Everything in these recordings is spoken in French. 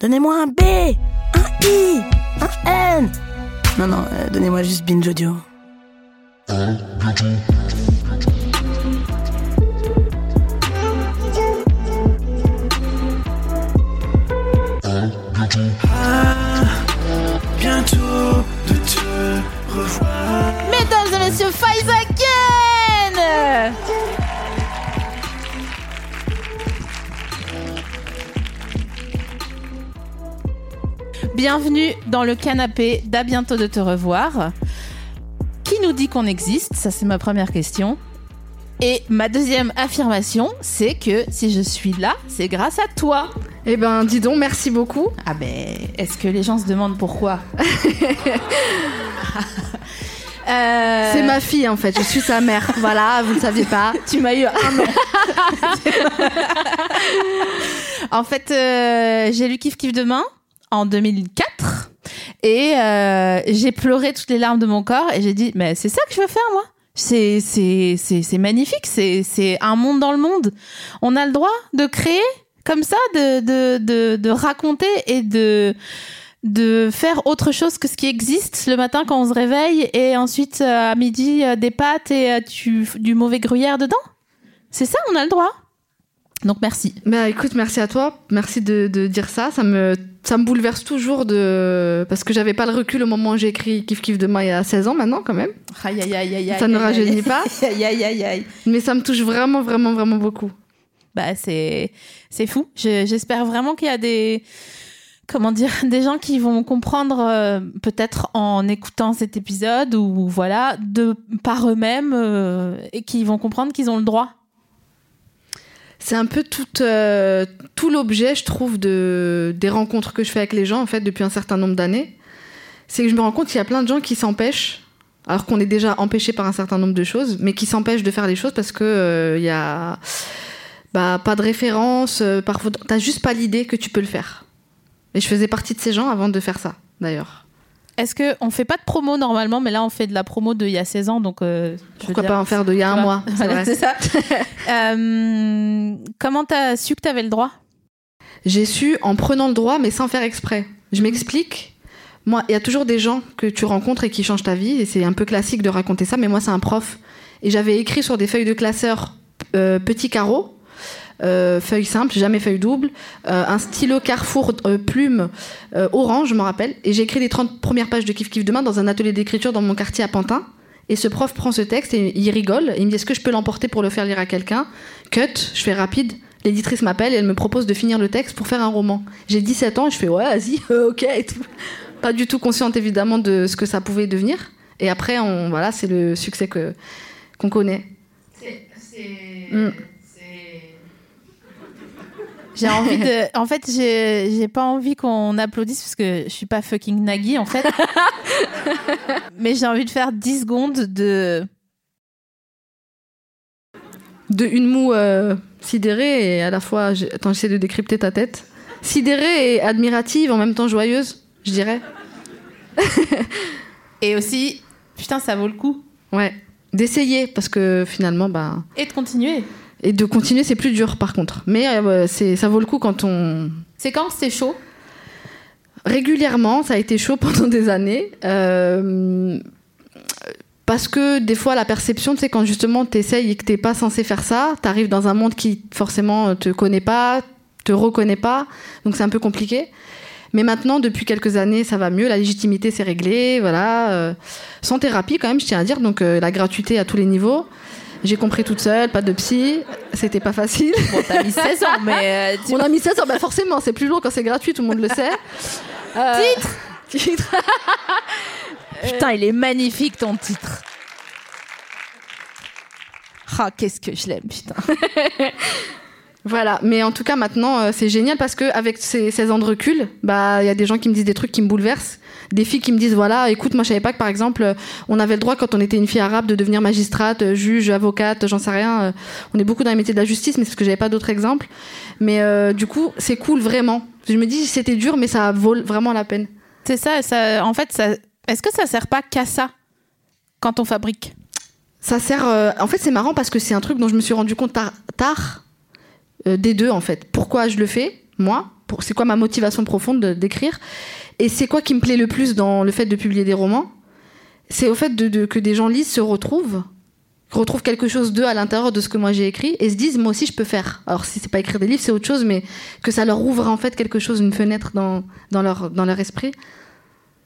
Donnez-moi un B, un I, un N. Non, non, euh, donnez-moi juste Binge Audio. Bientôt de te revoir. Mesdames et messieurs, Faiza again Bienvenue dans le canapé d'à bientôt de te revoir. Qui nous dit qu'on existe? Ça, c'est ma première question. Et ma deuxième affirmation, c'est que si je suis là, c'est grâce à toi. Eh ben, dis donc, merci beaucoup. Ah ben, est-ce que les gens se demandent pourquoi? Euh, C'est ma fille, en fait. Je suis sa mère. voilà, vous ne saviez pas. Tu m'as eu un an. en fait, euh, j'ai lu Kiff Kiff Demain en 2004 et euh, j'ai pleuré toutes les larmes de mon corps et j'ai dit mais c'est ça que je veux faire moi. C'est c'est magnifique, c'est c'est un monde dans le monde. On a le droit de créer comme ça, de de de, de raconter et de de faire autre chose que ce qui existe le matin quand on se réveille et ensuite euh, à midi euh, des pâtes et tu, du mauvais gruyère dedans. C'est ça, on a le droit. Donc merci. Bah écoute, merci à toi. Merci de, de dire ça. Ça me, ça me bouleverse toujours de... parce que j'avais pas le recul au moment où j'ai écrit Kiff Demain il y a 16 ans maintenant quand même. Aïe aïe aïe. Ça ne rajeunit pas. Aïe aïe aïe aïe. Mais ça me touche vraiment, vraiment, vraiment beaucoup. Bah c'est c'est fou. Je- J'espère vraiment qu'il y a des comment dire des gens qui vont comprendre euh, peut-être en écoutant cet épisode ou voilà de par eux-mêmes euh, et qui vont comprendre qu'ils ont le droit. C'est un peu tout, euh, l'objet, je trouve, de, des rencontres que je fais avec les gens, en fait, depuis un certain nombre d'années. C'est que je me rends compte qu'il y a plein de gens qui s'empêchent, alors qu'on est déjà empêché par un certain nombre de choses, mais qui s'empêchent de faire les choses parce que euh, il y a bah, pas de référence, euh, t'as juste pas l'idée que tu peux le faire. Et je faisais partie de ces gens avant de faire ça, d'ailleurs. Est-ce que on fait pas de promo normalement, mais là on fait de la promo d'il y a 16 ans, donc euh, Pourquoi dire, pas en faire de il y a un mois, Voilà, c'est ça. Euh, comment t'as su que t'avais le droit? J'ai su en prenant le droit, mais sans faire exprès. Je m'explique. Moi, il y a toujours des gens que tu rencontres et qui changent ta vie, et c'est un peu classique de raconter ça, mais moi, c'est un prof. Et j'avais écrit sur des feuilles de classeur euh, petits carreaux, euh, feuilles simples, jamais feuilles doubles, euh, un stylo Carrefour euh, plume orange, je m'en rappelle, et j'ai écrit les 30 premières pages de Kiff Kiff Demain dans un atelier d'écriture dans mon quartier à Pantin. Et ce prof prend ce texte et il rigole. Et il me dit Est-ce que je peux l'emporter pour le faire lire à quelqu'un? Cut, je fais rapide. L'éditrice m'appelle et elle me propose de finir le texte pour faire un roman. J'ai 17 ans et je fais Ouais, vas-y, ok et tout. Pas du tout consciente évidemment de ce que ça pouvait devenir. Et après, on, voilà, c'est le succès que, qu'on connaît. Mm. J'ai envie de. En fait, j'ai pas envie qu'on applaudisse parce que je suis pas fucking Nagui en fait. Mais j'ai envie de faire 10 secondes de. De une moue euh, sidérée et à la fois. Attends, j'essaie de décrypter ta tête. Sidérée et admirative, en même temps joyeuse, je dirais. Et aussi, putain, ça vaut le coup. Ouais. D'essayer, parce que finalement, bah. Et de continuer. Et de continuer, c'est plus dur par contre. Mais euh, c'est, ça vaut le coup quand on. C'est quand c'est chaud? Régulièrement, ça a été chaud pendant des années. euh, parce que des fois, la perception, sais, quand justement t'essayes et que t'es pas censé faire ça, t'arrives dans un monde qui forcément te connaît pas, te reconnaît pas, donc c'est un peu compliqué. Mais maintenant, depuis quelques années, ça va mieux, la légitimité s'est réglée, voilà. euh, sans thérapie quand même, je tiens à dire, donc euh, la gratuité à tous les niveaux. J'ai compris toute seule, pas de psy, c'était pas facile. Bon, t'as mis 16 ans, mais. euh, On a mis 16 ans, bah forcément, c'est plus long quand c'est gratuit, tout le monde le sait. Euh, Titre titre. Putain, il est magnifique ton titre. Ah, qu'est-ce que je l'aime, putain. Voilà, mais en tout cas maintenant euh, c'est génial parce que avec ces 16 ans de recul, bah il y a des gens qui me disent des trucs qui me bouleversent, des filles qui me disent voilà, écoute, moi je savais pas que par exemple euh, on avait le droit quand on était une fille arabe de devenir magistrate, euh, juge, avocate, j'en sais rien. euh, on est beaucoup dans les métiers de la justice, mais c'est parce que j'avais pas d'autres exemples. Mais euh, du coup c'est cool vraiment. Je me dis c'était dur, mais ça vaut vraiment la peine. C'est ça, ça. En fait, ça. Est-ce que ça sert pas qu'à ça quand on fabrique? Ça sert. en fait, c'est marrant parce que c'est un truc dont je me suis rendu compte tard, tard, euh, des deux en fait. Pourquoi je le fais, moi C'est quoi ma motivation profonde de- d'écrire Et c'est quoi qui me plaît le plus dans le fait de publier des romans C'est au fait de, de- que des gens lisent, se retrouvent, retrouvent quelque chose d'eux à l'intérieur de ce que moi j'ai écrit et se disent moi aussi je peux faire. Alors si c'est pas écrire des livres, c'est autre chose, mais que ça leur ouvre en fait quelque chose, une fenêtre dans, dans, leur, dans leur esprit.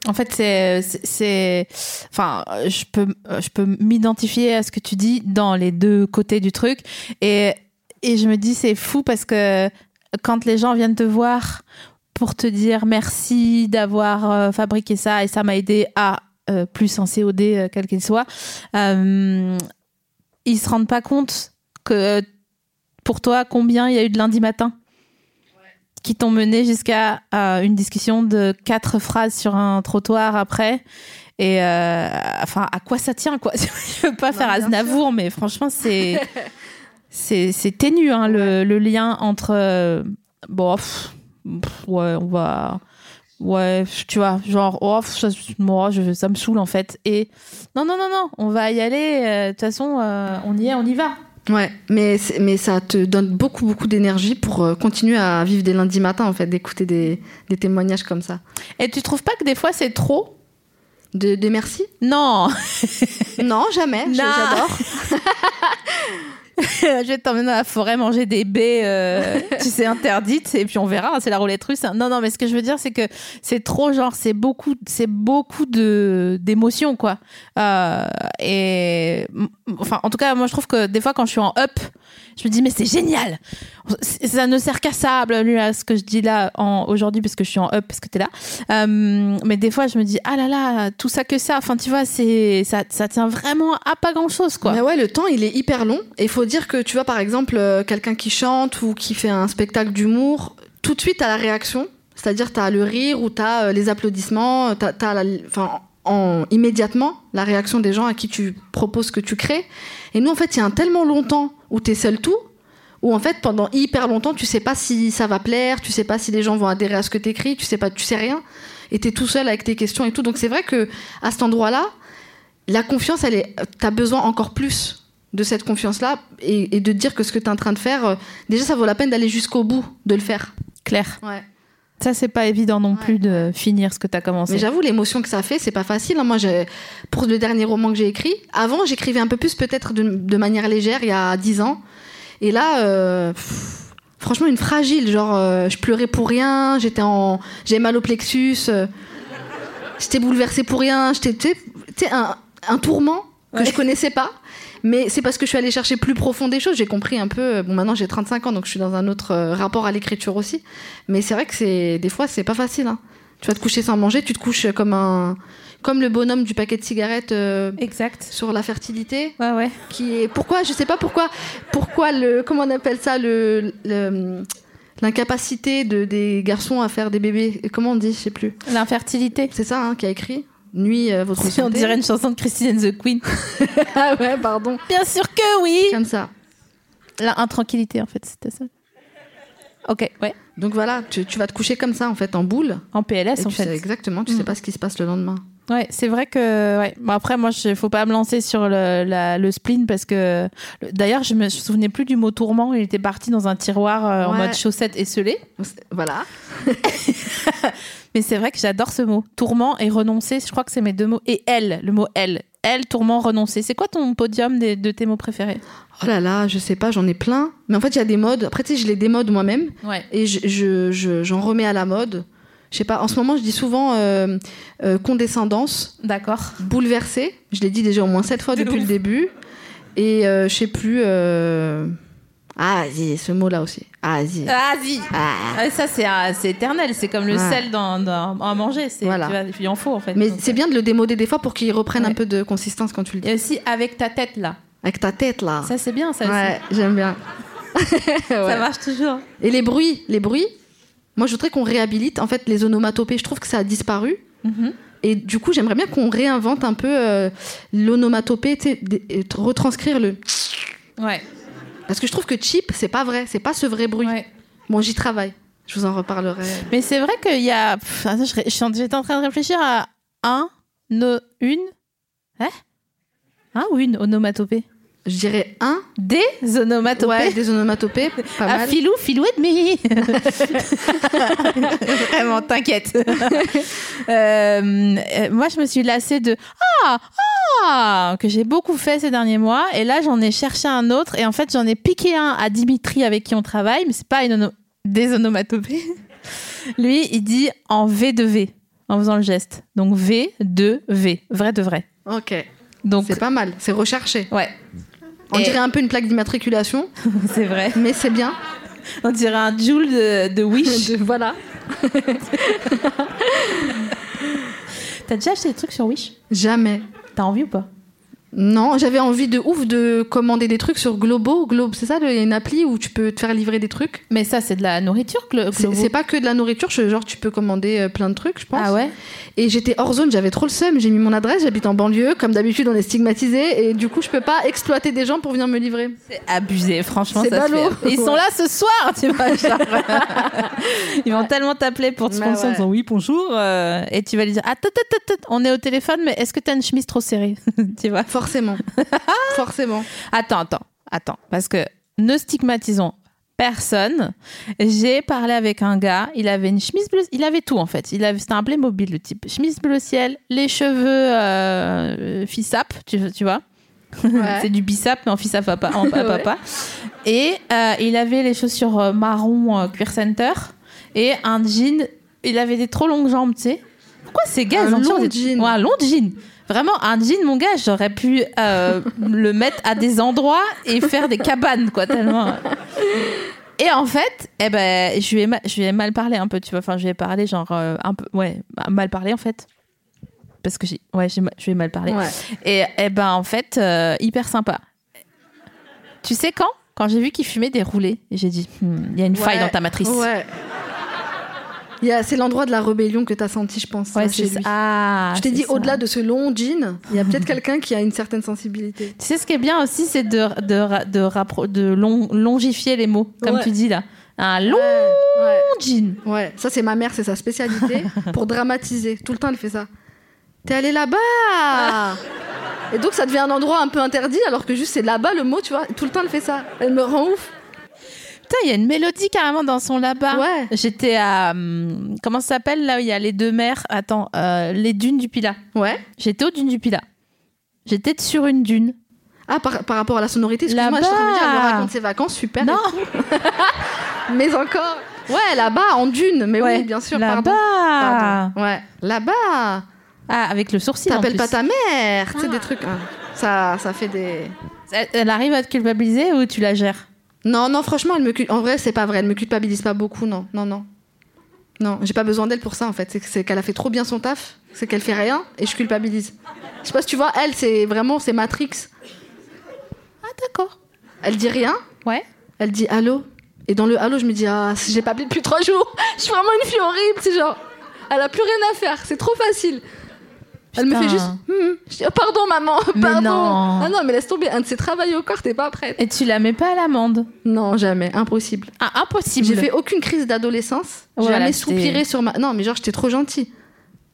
En fait, c'est, c'est- c'est, enfin, je peux, je peux m'identifier à ce que tu dis dans les deux côtés du truc, et et je me dis c'est fou parce que quand les gens viennent te voir pour te dire merci d'avoir euh, fabriqué ça et ça m'a aidé à euh, plus en COD euh, quel qu'il soit, euh, ils se rendent pas compte que pour toi combien il y a eu de lundi matin qui t'ont mené jusqu'à une discussion de quatre phrases sur un trottoir après. Et enfin, à quoi ça tient quoi? Je veux pas faire bien Aznavour, mais franchement, c'est c'est ténu hein, le, le lien entre euh, bon, pff, pff, ouais, on va ouais, tu vois, genre oh, pff, ça, moi, je, ça me saoule en fait. Et non, non, non, non, on va y aller. euh, De toute façon, euh, on y est, on y va. Ouais, mais, mais ça te donne beaucoup, beaucoup d'énergie pour euh, continuer à vivre des lundis matins, en fait, d'écouter des, des témoignages comme ça. Et tu trouves pas que des fois c'est trop? De, des merci? Non. Non, jamais, j'adore. je vais t'emmener dans la forêt manger des baies, euh, tu sais, interdites, et puis on verra, c'est la roulette russe. Non, non, mais ce que je veux dire, c'est que c'est trop genre, c'est beaucoup, c'est beaucoup de d'émotions, quoi. Euh, et enfin, en tout cas, moi, je trouve que des fois, quand je suis en up, je me dis, mais c'est génial. Ça ne sert qu'à ça, blablabla, ce que je dis là aujourd'hui, parce que je suis en up, parce que t'es là. Euh, mais des fois, je me dis, ah là là, tout ça que ça. Enfin, tu vois, ça, ça tient vraiment à pas grand chose, quoi. Mais ouais, le temps, il est hyper long. Et il faut dire que, tu vois, par exemple, euh, quelqu'un qui chante ou qui fait un spectacle d'humour, tout de suite, t'as la réaction. C'est-à-dire, t'as le rire ou t'as euh, les applaudissements, enfin, en, immédiatement la réaction des gens à qui tu proposes que tu crées. Et nous, en fait, il y a un tellement longtemps où t'es seul tout, où en fait, pendant hyper longtemps, tu sais pas si ça va plaire, tu sais pas si les gens vont adhérer à ce que t'écris, tu sais pas, tu sais rien. Et t'es tout seul avec tes questions et tout. Donc c'est vrai que à cet endroit-là, la confiance, elle est, t'as besoin encore plus de cette confiance-là et, et de dire que ce que tu es en train de faire, euh, déjà, ça vaut la peine d'aller jusqu'au bout de le faire. Claire. Ouais. Ça, c'est pas évident non plus de finir ce que tu as commencé. Mais j'avoue, l'émotion que ça fait, c'est pas facile. hein. Moi, j'ai, pour le dernier roman que j'ai écrit, avant, j'écrivais un peu plus, peut-être de, de manière légère, il y a 10 ans. Et là, euh, pff, franchement, une fragile. Genre, euh, je pleurais pour rien, j'étais en, j'avais mal au plexus, euh, j'étais bouleversée pour rien, j'étais, tu sais, tu sais, un, un tourment que Ouais. je connaissais pas. Mais c'est parce que je suis allée chercher plus profond des choses. J'ai compris un peu. euh, Bon, maintenant j'ai 35 ans, donc je suis dans un autre euh, rapport à l'écriture aussi. Mais c'est vrai que c'est des fois c'est pas facile. hein. Tu vas te coucher sans manger, tu te couches comme un comme le bonhomme du paquet de cigarettes euh, Exact. sur la fertilité, Ouais, ouais. qui est pourquoi je sais pas pourquoi pourquoi le comment on appelle ça le, le- l'incapacité de des garçons à faire des bébés? Comment on dit, je sais plus. L'infertilité. C'est ça hein, qui a écrit. Nuit euh, votre On santé. dirait une chanson de Christine and the Queen. ah ouais, pardon. Bien sûr que oui. Comme ça. La intranquillité, en fait, c'était ça. Ok, ouais. Donc voilà, tu, tu vas te coucher comme ça en fait en boule. En PLS, Et en tu sais fait. exactement, tu Mm. sais pas ce qui se passe le lendemain. Ouais, c'est vrai que. Ouais. Bon, après, moi, il faut pas me lancer sur le, la- le spleen parce que. le- D'ailleurs, je me souvenais plus du mot tourment. Il était parti dans un tiroir euh, en mode chaussette esselée. Voilà. Mais c'est vrai que j'adore ce mot. Tourment et renoncer, je crois que c'est mes deux mots. Et elle, le mot elle. Elle, tourment, renoncer. C'est quoi ton podium des- de tes mots préférés? Oh là là, je sais pas, j'en ai plein. Mais en fait, il y a des modes. Après, tu sais, je les démode moi-même Ouais. et je, je- je- j'en remets à la mode. Je sais pas, en ce moment, je dis souvent euh, euh, condescendance, D'accord. bouleversée. Je l'ai dit déjà au moins sept fois De depuis ouf. le début. Et euh, je sais plus. euh, Ah, vas-y, ce mot-là aussi. Ah, vas-y. Ah, vas-y Ah. Ouais, ça, c'est ah, c'est éternel. C'est comme le sel dans, dans- à manger. Voilà. tu vois, il en faut, en fait. Mais c'est bien de le démoder des fois pour qu'il reprenne un peu de consistance quand tu le dis. a aussi avec ta tête, là. Avec ta tête, là. Ça, c'est bien, ça ouais, j'aime bien. Ça marche toujours. Et les bruits, les bruits. Moi, je voudrais qu'on réhabilite en fait les onomatopées. Je trouve que ça a disparu. Mhm. Et du coup, j'aimerais bien qu'on réinvente un peu euh, l'onomatopée, et t- retranscrire le. Ouais. Parce que je trouve que cheap, c'est pas vrai, c'est pas ce vrai bruit. ouais. Bon, j'y travaille. Je vous en reparlerai. Mais c'est vrai qu'il y a. Pff, attends, je j'étais en train de réfléchir à un, no, une. Hein? Un ou une onomatopée? Je dirais un. Des onomatopées Ouais, des onomatopées, pas Ah, mal. filou, filou et demi. Vraiment, t'inquiète. Euh, euh, moi, je me suis lassée de ah ah que j'ai beaucoup fait ces derniers mois, et là, j'en ai cherché un autre, et en fait, j'en ai piqué un à Dimitri avec qui on travaille, mais c'est pas une ono- des onomatopées. Lui, il dit en V de V en faisant le geste. Donc V de V, vrai de vrai. Ok, Donc c'est pas mal, c'est recherché. ouais, On Et- dirait un peu une plaque d'immatriculation, c'est vrai. mais c'est bien. On dirait un Joule de, de Wish. De- voilà. T'as déjà acheté des trucs sur Wish? Jamais. T'as envie ou pas? Non, j'avais envie de ouf de commander des trucs sur Globo. Globe, c'est ça, il y a une appli où tu peux te faire livrer des trucs. Mais ça, c'est de la nourriture, Glo- Globo. c'est pas que de la nourriture, je- genre tu peux commander euh, plein de trucs, je pense. Ah ouais? Et j'étais hors zone, j'avais trop le seum. J'ai mis mon adresse, j'habite en banlieue. Comme d'habitude, on est stigmatisé. Et du coup, je peux pas exploiter des gens pour venir me livrer. C'est abusé, franchement. C'est fait- Ils sont là ce soir, tu vois. genre. Ils vont tellement t'appeler pour te Bah sponsor en disant oui, bonjour. euh, et tu vas lui dire Attends, attends, attends, on est au téléphone, mais est-ce que t'as une chemise trop serrée? Tu vois? Forcément. Forcément. Attends, attends, attends. Parce que ne stigmatisons personne. J'ai parlé avec un gars, il avait une chemise bleue, il avait tout en fait. Il avait, c'était un Playmobil le type. Chemise bleu ciel, les cheveux euh, fissap, tu, tu vois. Ouais. C'est du bissap, mais en fils à papa. En Ouais. papa. Et euh, il avait les chaussures euh, marron euh, cuir center et un jean. Il avait des trop longues jambes, tu sais. Pourquoi ces gars Un ils ont long des- jean. Ouais, un long jean. Vraiment, un jean, mon gars, j'aurais pu euh, le mettre à des endroits et faire des cabanes, quoi, tellement. Et en fait, eh ben, je lui ai mal, je lui ai mal parlé un peu, tu vois. Enfin, je lui ai parlé genre euh, un peu, ouais, mal parlé en fait. Parce que j'ai, ouais, je lui ai mal parlé. Ouais. Et eh ben en fait, euh, hyper sympa. Tu sais quand? Quand j'ai vu qu'il fumait des roulés, j'ai dit, Hmm, il y a une faille dans ta matrice. Ouais. C'est l'endroit de la rébellion que t'as senti, je pense. Ouais, chez lui. Ah, je t'ai dit, au-delà de ce long jean, il y a peut-être quelqu'un qui a une certaine sensibilité. Tu sais ce qui est bien aussi, c'est de, de, de, rappro- de long- longifier les mots, comme Ouais. tu dis là. Un long Ouais, jean. Ouais, ça c'est ma mère, c'est sa spécialité pour dramatiser. Tout le temps elle fait ça. T'es allé là-bas Et donc ça devient un endroit un peu interdit alors que juste c'est là-bas le mot, tu vois. Tout le temps elle fait ça. Elle me rend ouf. Putain, il y a une mélodie carrément dans son là-bas. Ouais. J'étais à. hum, comment ça s'appelle là où il y a les deux mers? Attends, euh, les dunes du Pilat. Ouais. J'étais aux dunes du Pilat. J'étais sur une dune. Ah, par, par rapport à la sonorité, excuse-moi, je suis en train de me dire, elle me raconte ses vacances, super. Non, Mais encore. Ouais, là-bas, en dune. Mais Ouais, oui, bien sûr, pardon. là-bas. Pardon. Ouais, là-bas. Ah, avec le sourcil. en T'appelles plus. pas ta mère. Tu sais, des trucs. hein. Ça, ça fait des. Elle, elle arrive à te culpabiliser ou tu la gères? Non, non, franchement, elle me cul- en vrai, c'est pas vrai. Elle me culpabilise pas beaucoup, non, non, non. Non, j'ai pas besoin d'elle pour ça en fait. C'est que- C'est qu'elle a fait trop bien son taf, c'est qu'elle fait rien et je culpabilise. Je sais pas si tu vois, elle, c'est vraiment, c'est Matrix. Ah, d'accord. Elle dit rien, Ouais. elle dit allô. Et dans le allô, je me dis, ah, si j'ai pas appelé depuis trois jours, je suis vraiment une fille horrible. C'est genre, elle a plus rien à faire, c'est trop facile. Elle me fait juste, Hum. je dis, oh, pardon maman, Mais pardon. non. Ah non, mais laisse tomber, un de ces travails au corps, t'es pas prête. Et tu la mets pas à l'amende Non, jamais, impossible. Ah, impossible. J'ai fait aucune crise d'adolescence. J'ai Voilà, jamais c'était- soupiré sur ma. Non, mais genre, j'étais trop gentille.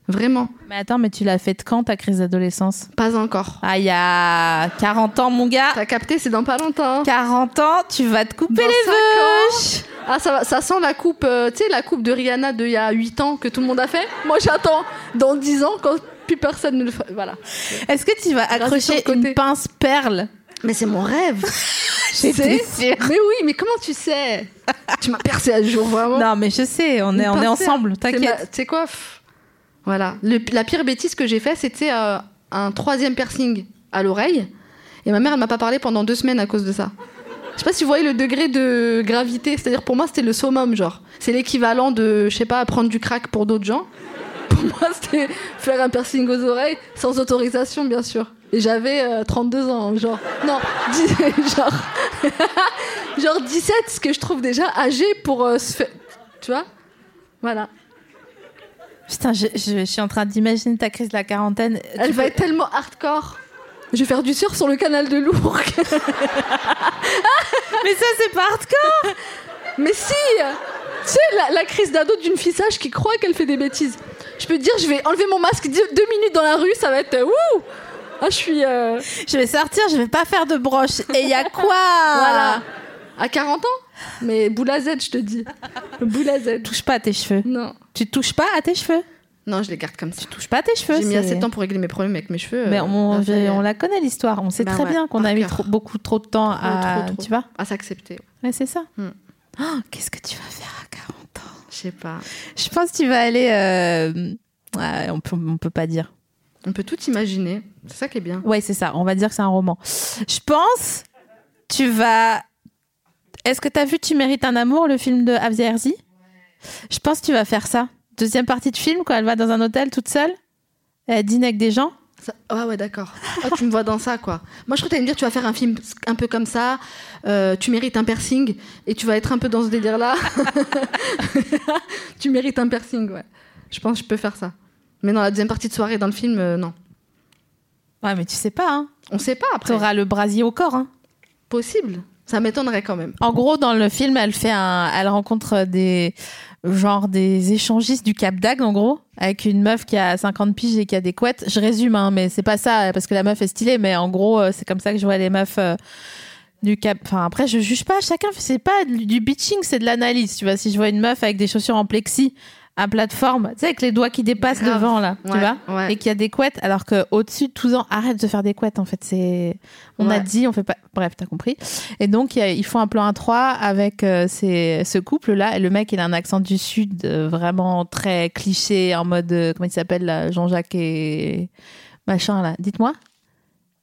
Vraiment. Mais attends, mais tu l'as faite quand ta crise d'adolescence? Pas encore. Ah, il y a 40 ans, mon gars. T'as capté, c'est dans pas longtemps. 40 ans, tu vas te couper Dans les veuches. Ah, ça, ça sent la coupe, euh, tu sais, la coupe de Rihanna d'il y a 8 ans que tout le monde a fait? Moi, j'attends dans 10 ans quand plus personne ne le fait. Voilà. Est-ce que tu vas accrocher une pince perle? Mais c'est mon rêve. J'étais sûre. Mais oui, mais comment tu sais? Tu m'as percé à jour, vraiment. Non, mais je sais, on est, on est ensemble, t'inquiète. Tu sais quoi Voilà. Le- la pire bêtise que j'ai fait, c'était euh, un troisième piercing à l'oreille. Et ma mère, elle m'a pas parlé pendant deux semaines à cause de ça. Je sais pas si vous voyez le degré de gravité. C'est-à-dire, pour moi, c'était le summum, genre. C'est l'équivalent de, je sais pas, prendre du crack pour d'autres gens. pour moi, c'était faire un piercing aux oreilles sans autorisation, bien sûr. Et j'avais euh, 32 ans, genre. Non, genre. genre 17, ce que je trouve déjà âgé pour euh, se faire. Tu vois? Voilà. Putain, je, je- je suis en train d'imaginer ta crise de la quarantaine. Elle Tu va peux- être tellement hardcore. Je vais faire du surf sur le canal de Lourdes. Mais ça, c'est pas hardcore Mais si Tu sais, la, la crise d'ado d'une fille sage qui croit qu'elle fait des bêtises. Je peux te dire, je vais enlever mon masque deux, minutes dans la rue, ça va être. euh, Wouh Ah, je suis. euh, Je vais sortir, je vais pas faire de broche. Et il y a quoi? Voilà. À 40 ans? Mais boule à Z, je te dis. Boule à Z. Touche pas à tes cheveux. Non. Tu touches pas à tes cheveux? Non, je les garde comme ça. Touche pas à tes cheveux. J'ai mis assez de temps pour régler mes problèmes avec mes cheveux. Mais euh, on, on la connaît l'histoire. On sait Bah très ouais, bien qu'on a mis trop- beaucoup trop de temps à. trop. Tu vois À s'accepter. C'est ça. Hmm. Oh, Qu'est-ce que tu vas faire à 40 ans? Je sais pas. Je pense que tu vas aller. euh, ouais, on peut, on peut pas dire. On peut tout imaginer. C'est ça qui est bien. Ouais, c'est ça. On va dire que c'est un roman. Je pense. Tu vas. Est-ce que t'as vu Tu mérites un amour, le film de Herzi Je pense que tu vas faire ça. Deuxième partie de film, quand elle va dans un hôtel toute seule, elle dîne avec des gens. Ça- Ah ouais, d'accord. Ah, tu me vois dans ça, quoi. Moi, je crois que t'allais me dire, tu vas faire un film un peu comme ça, euh, tu mérites un piercing, et tu vas être un peu dans ce délire-là. tu mérites un piercing, ouais. Je pense que je peux faire ça. Mais dans la deuxième partie de soirée, dans le film, euh, non. Ouais, mais tu sais pas, hein. On sait pas après. T'auras le brasier au corps, hein. Possible. Ça m'étonnerait quand même. En gros, dans le film, elle fait un, elle rencontre des, genre des échangistes du Cap d'Agde, en gros, avec une meuf qui a 50 piges et qui a des couettes. Je résume, hein, mais c'est pas ça, parce que la meuf est stylée, mais en gros, euh, c'est comme ça que je vois les meufs euh, du Cap. Enfin, après, je juge pas, chacun, c'est pas du bitching, c'est de l'analyse. Tu vois, si je vois une meuf avec des chaussures en plexi à plateforme, tu sais, avec les doigts qui dépassent Grave. devant, là, tu vois, ouais. et qui a des couettes, alors que au-dessus de tous ans, arrête de faire des couettes, en fait, c'est, on a dit, on fait pas, bref, t'as compris. Et donc, il y a- ils font un plan à trois avec euh, ces- ce couple-là. Et le mec, il a un accent du Sud euh, vraiment très cliché, en mode, euh, comment il s'appelle, là, Jean-Jacques et machin, là. Dites-moi.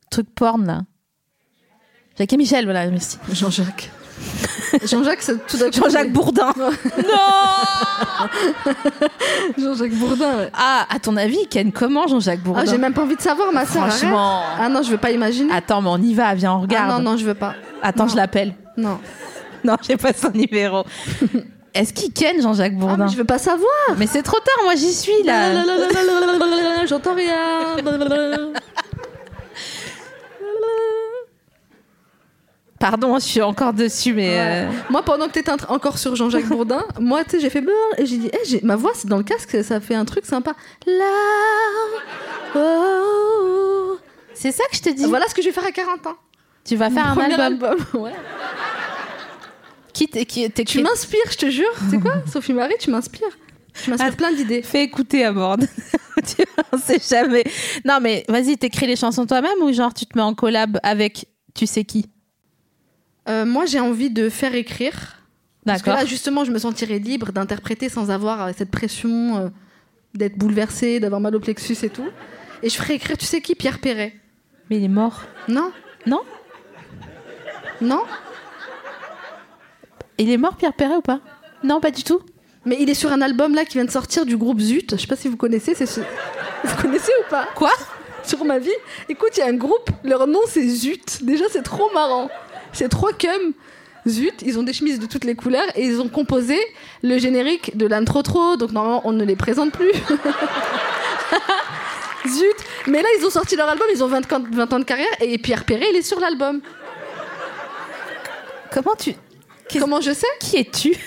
Truc porn, là. Jacques et Michel, voilà, merci. Jean-Jacques. Jean-Jacques, c'est tout d'un coup. Jean-Jacques Bourdin. non Jean-Jacques Bourdin, ouais. Ah, à ton avis, ken comment Jean-Jacques Bourdin Ah, j'ai même pas envie de savoir, ma sœur. arrête. Franchement. Ah non, je veux pas imaginer. Attends, mais on y va, viens, on Ah regarde. non, non, je veux pas. Attends, Non. je l'appelle. Non. Non, j'ai pas son numéro. Est-ce qu'il ken Jean-Jacques Ah, Bourdin mais je veux pas savoir. Mais c'est trop tard, moi j'y suis là. J'entends rien. Pardon, je suis encore dessus, mais. Ouais. euh, Moi, pendant que t'étais encore sur Jean-Jacques Bourdin, moi, tu sais, j'ai fait beurre et j'ai dit, Eh, j'ai- ma voix, c'est dans le casque, ça fait un truc sympa. Là. oh. C'est ça que je te dis. Voilà ce que je vais faire à 40 ans. Tu vas faire un Premier album. Ouais. Qui qui Tu m'inspires, je te jure. C'est quoi, Sophie Marie, tu m'inspires. Tu m'inspires plein d'idées. Fais écouter à bord. tu on sait jamais. Non, mais vas-y, t'écris les chansons toi-même ou genre tu te mets en collab avec tu sais qui? Euh, moi, j'ai envie de faire écrire. Parce que là, justement, je me sentirais libre d'interpréter sans avoir euh, cette pression euh, d'être bouleversée, d'avoir mal au plexus et tout. Et je ferais écrire, tu sais qui Pierre Perret. Mais il est mort. Non Non Non Il est mort, Pierre Perret ou pas? Non, pas du tout. Mais il est sur un album là qui vient de sortir du groupe Zut. Je sais pas si vous connaissez. C'est ce... Vous connaissez ou pas? Quoi? Sur ma vie. Écoute, il y a un groupe. Leur nom c'est Zut. Déjà, c'est trop marrant. C'est trois cum. Zut, ils ont des chemises de toutes les couleurs et ils ont composé le générique de l'âme trop trop. Donc normalement, on ne les présente plus. Zut. Mais là, ils ont sorti leur album. Ils ont 20, ans- 20 ans de carrière et Pierre Perret, il est sur l'album. Comment tu. Comment je sais? Qui es-tu?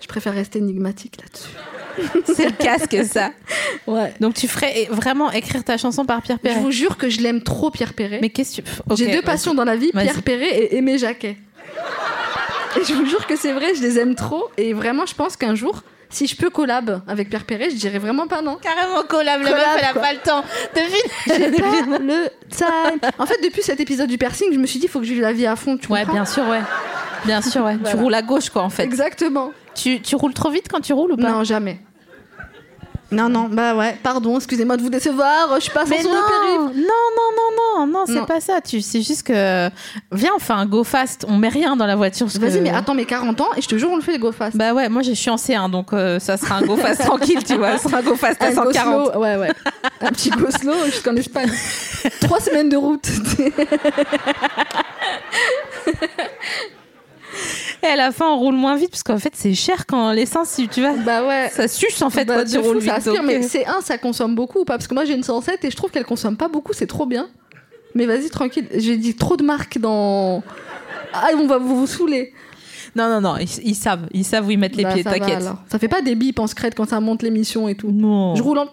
Je préfère rester énigmatique là-dessus. C'est le casque, ça. Ouais. Donc tu ferais vraiment écrire ta chanson par Pierre Je Perret. vous jure que je l'aime trop, Pierre Perret. Mais qu'est-ce que tu. J'ai deux passions dans la vie. Pierre Perret et Aimé Jacquet. Et je vous jure que c'est vrai, je les aime trop. Et vraiment, je pense qu'un jour, si je peux collab avec Pierre Perret, je dirais vraiment pas non. Carrément collab, la Collab, meuf, elle a quoi. pas le temps. Devine. J'ai pas le time. En fait, depuis cet épisode du piercing, je me suis dit, il faut que je vive la vie à fond. Tu Ouais, comprends bien sûr, ouais. Bien sûr, ouais. Tu roules à gauche, quoi, en fait. Exactement. Tu, tu roules trop vite quand tu roules ou pas? Non, jamais. Non, non, bah ouais, pardon, excusez-moi de vous décevoir, je suis pas Mais sur non, non, non, non, non, non, c'est pas ça. Tu, c'est juste que viens, on fait un go fast. On met rien dans la voiture. Vas-y, que- mais attends mes 40 ans et je te jure, on le fait go fast. Bah ouais, moi je suis en C1, donc euh, ça sera un go fast tranquille, tu vois. Ça sera un go fast à Un go 140. slow, ouais, ouais. Un petit go slow jusqu'en Espagne. Trois semaines de route. Et à la fin, on roule moins vite, parce qu'en fait, c'est cher quand l'essence, tu vois. bah ouais. Ça suce en fait Bah, quand tu roules ça vite. aspire, donc, mais euh, c'est un, ça consomme beaucoup ou pas? Parce que moi j'ai une 107 et je trouve qu'elle consomme pas beaucoup, c'est trop bien. Mais vas-y, tranquille, j'ai dit trop de marques dans. Ah, on va vous, vous saouler. Non, non, non, ils, ils savent. Ils savent où ils mettent les Bah, pieds, t'inquiète. Ça fait pas des bips en scred quand ça monte l'émission et tout. Non. Je roule en.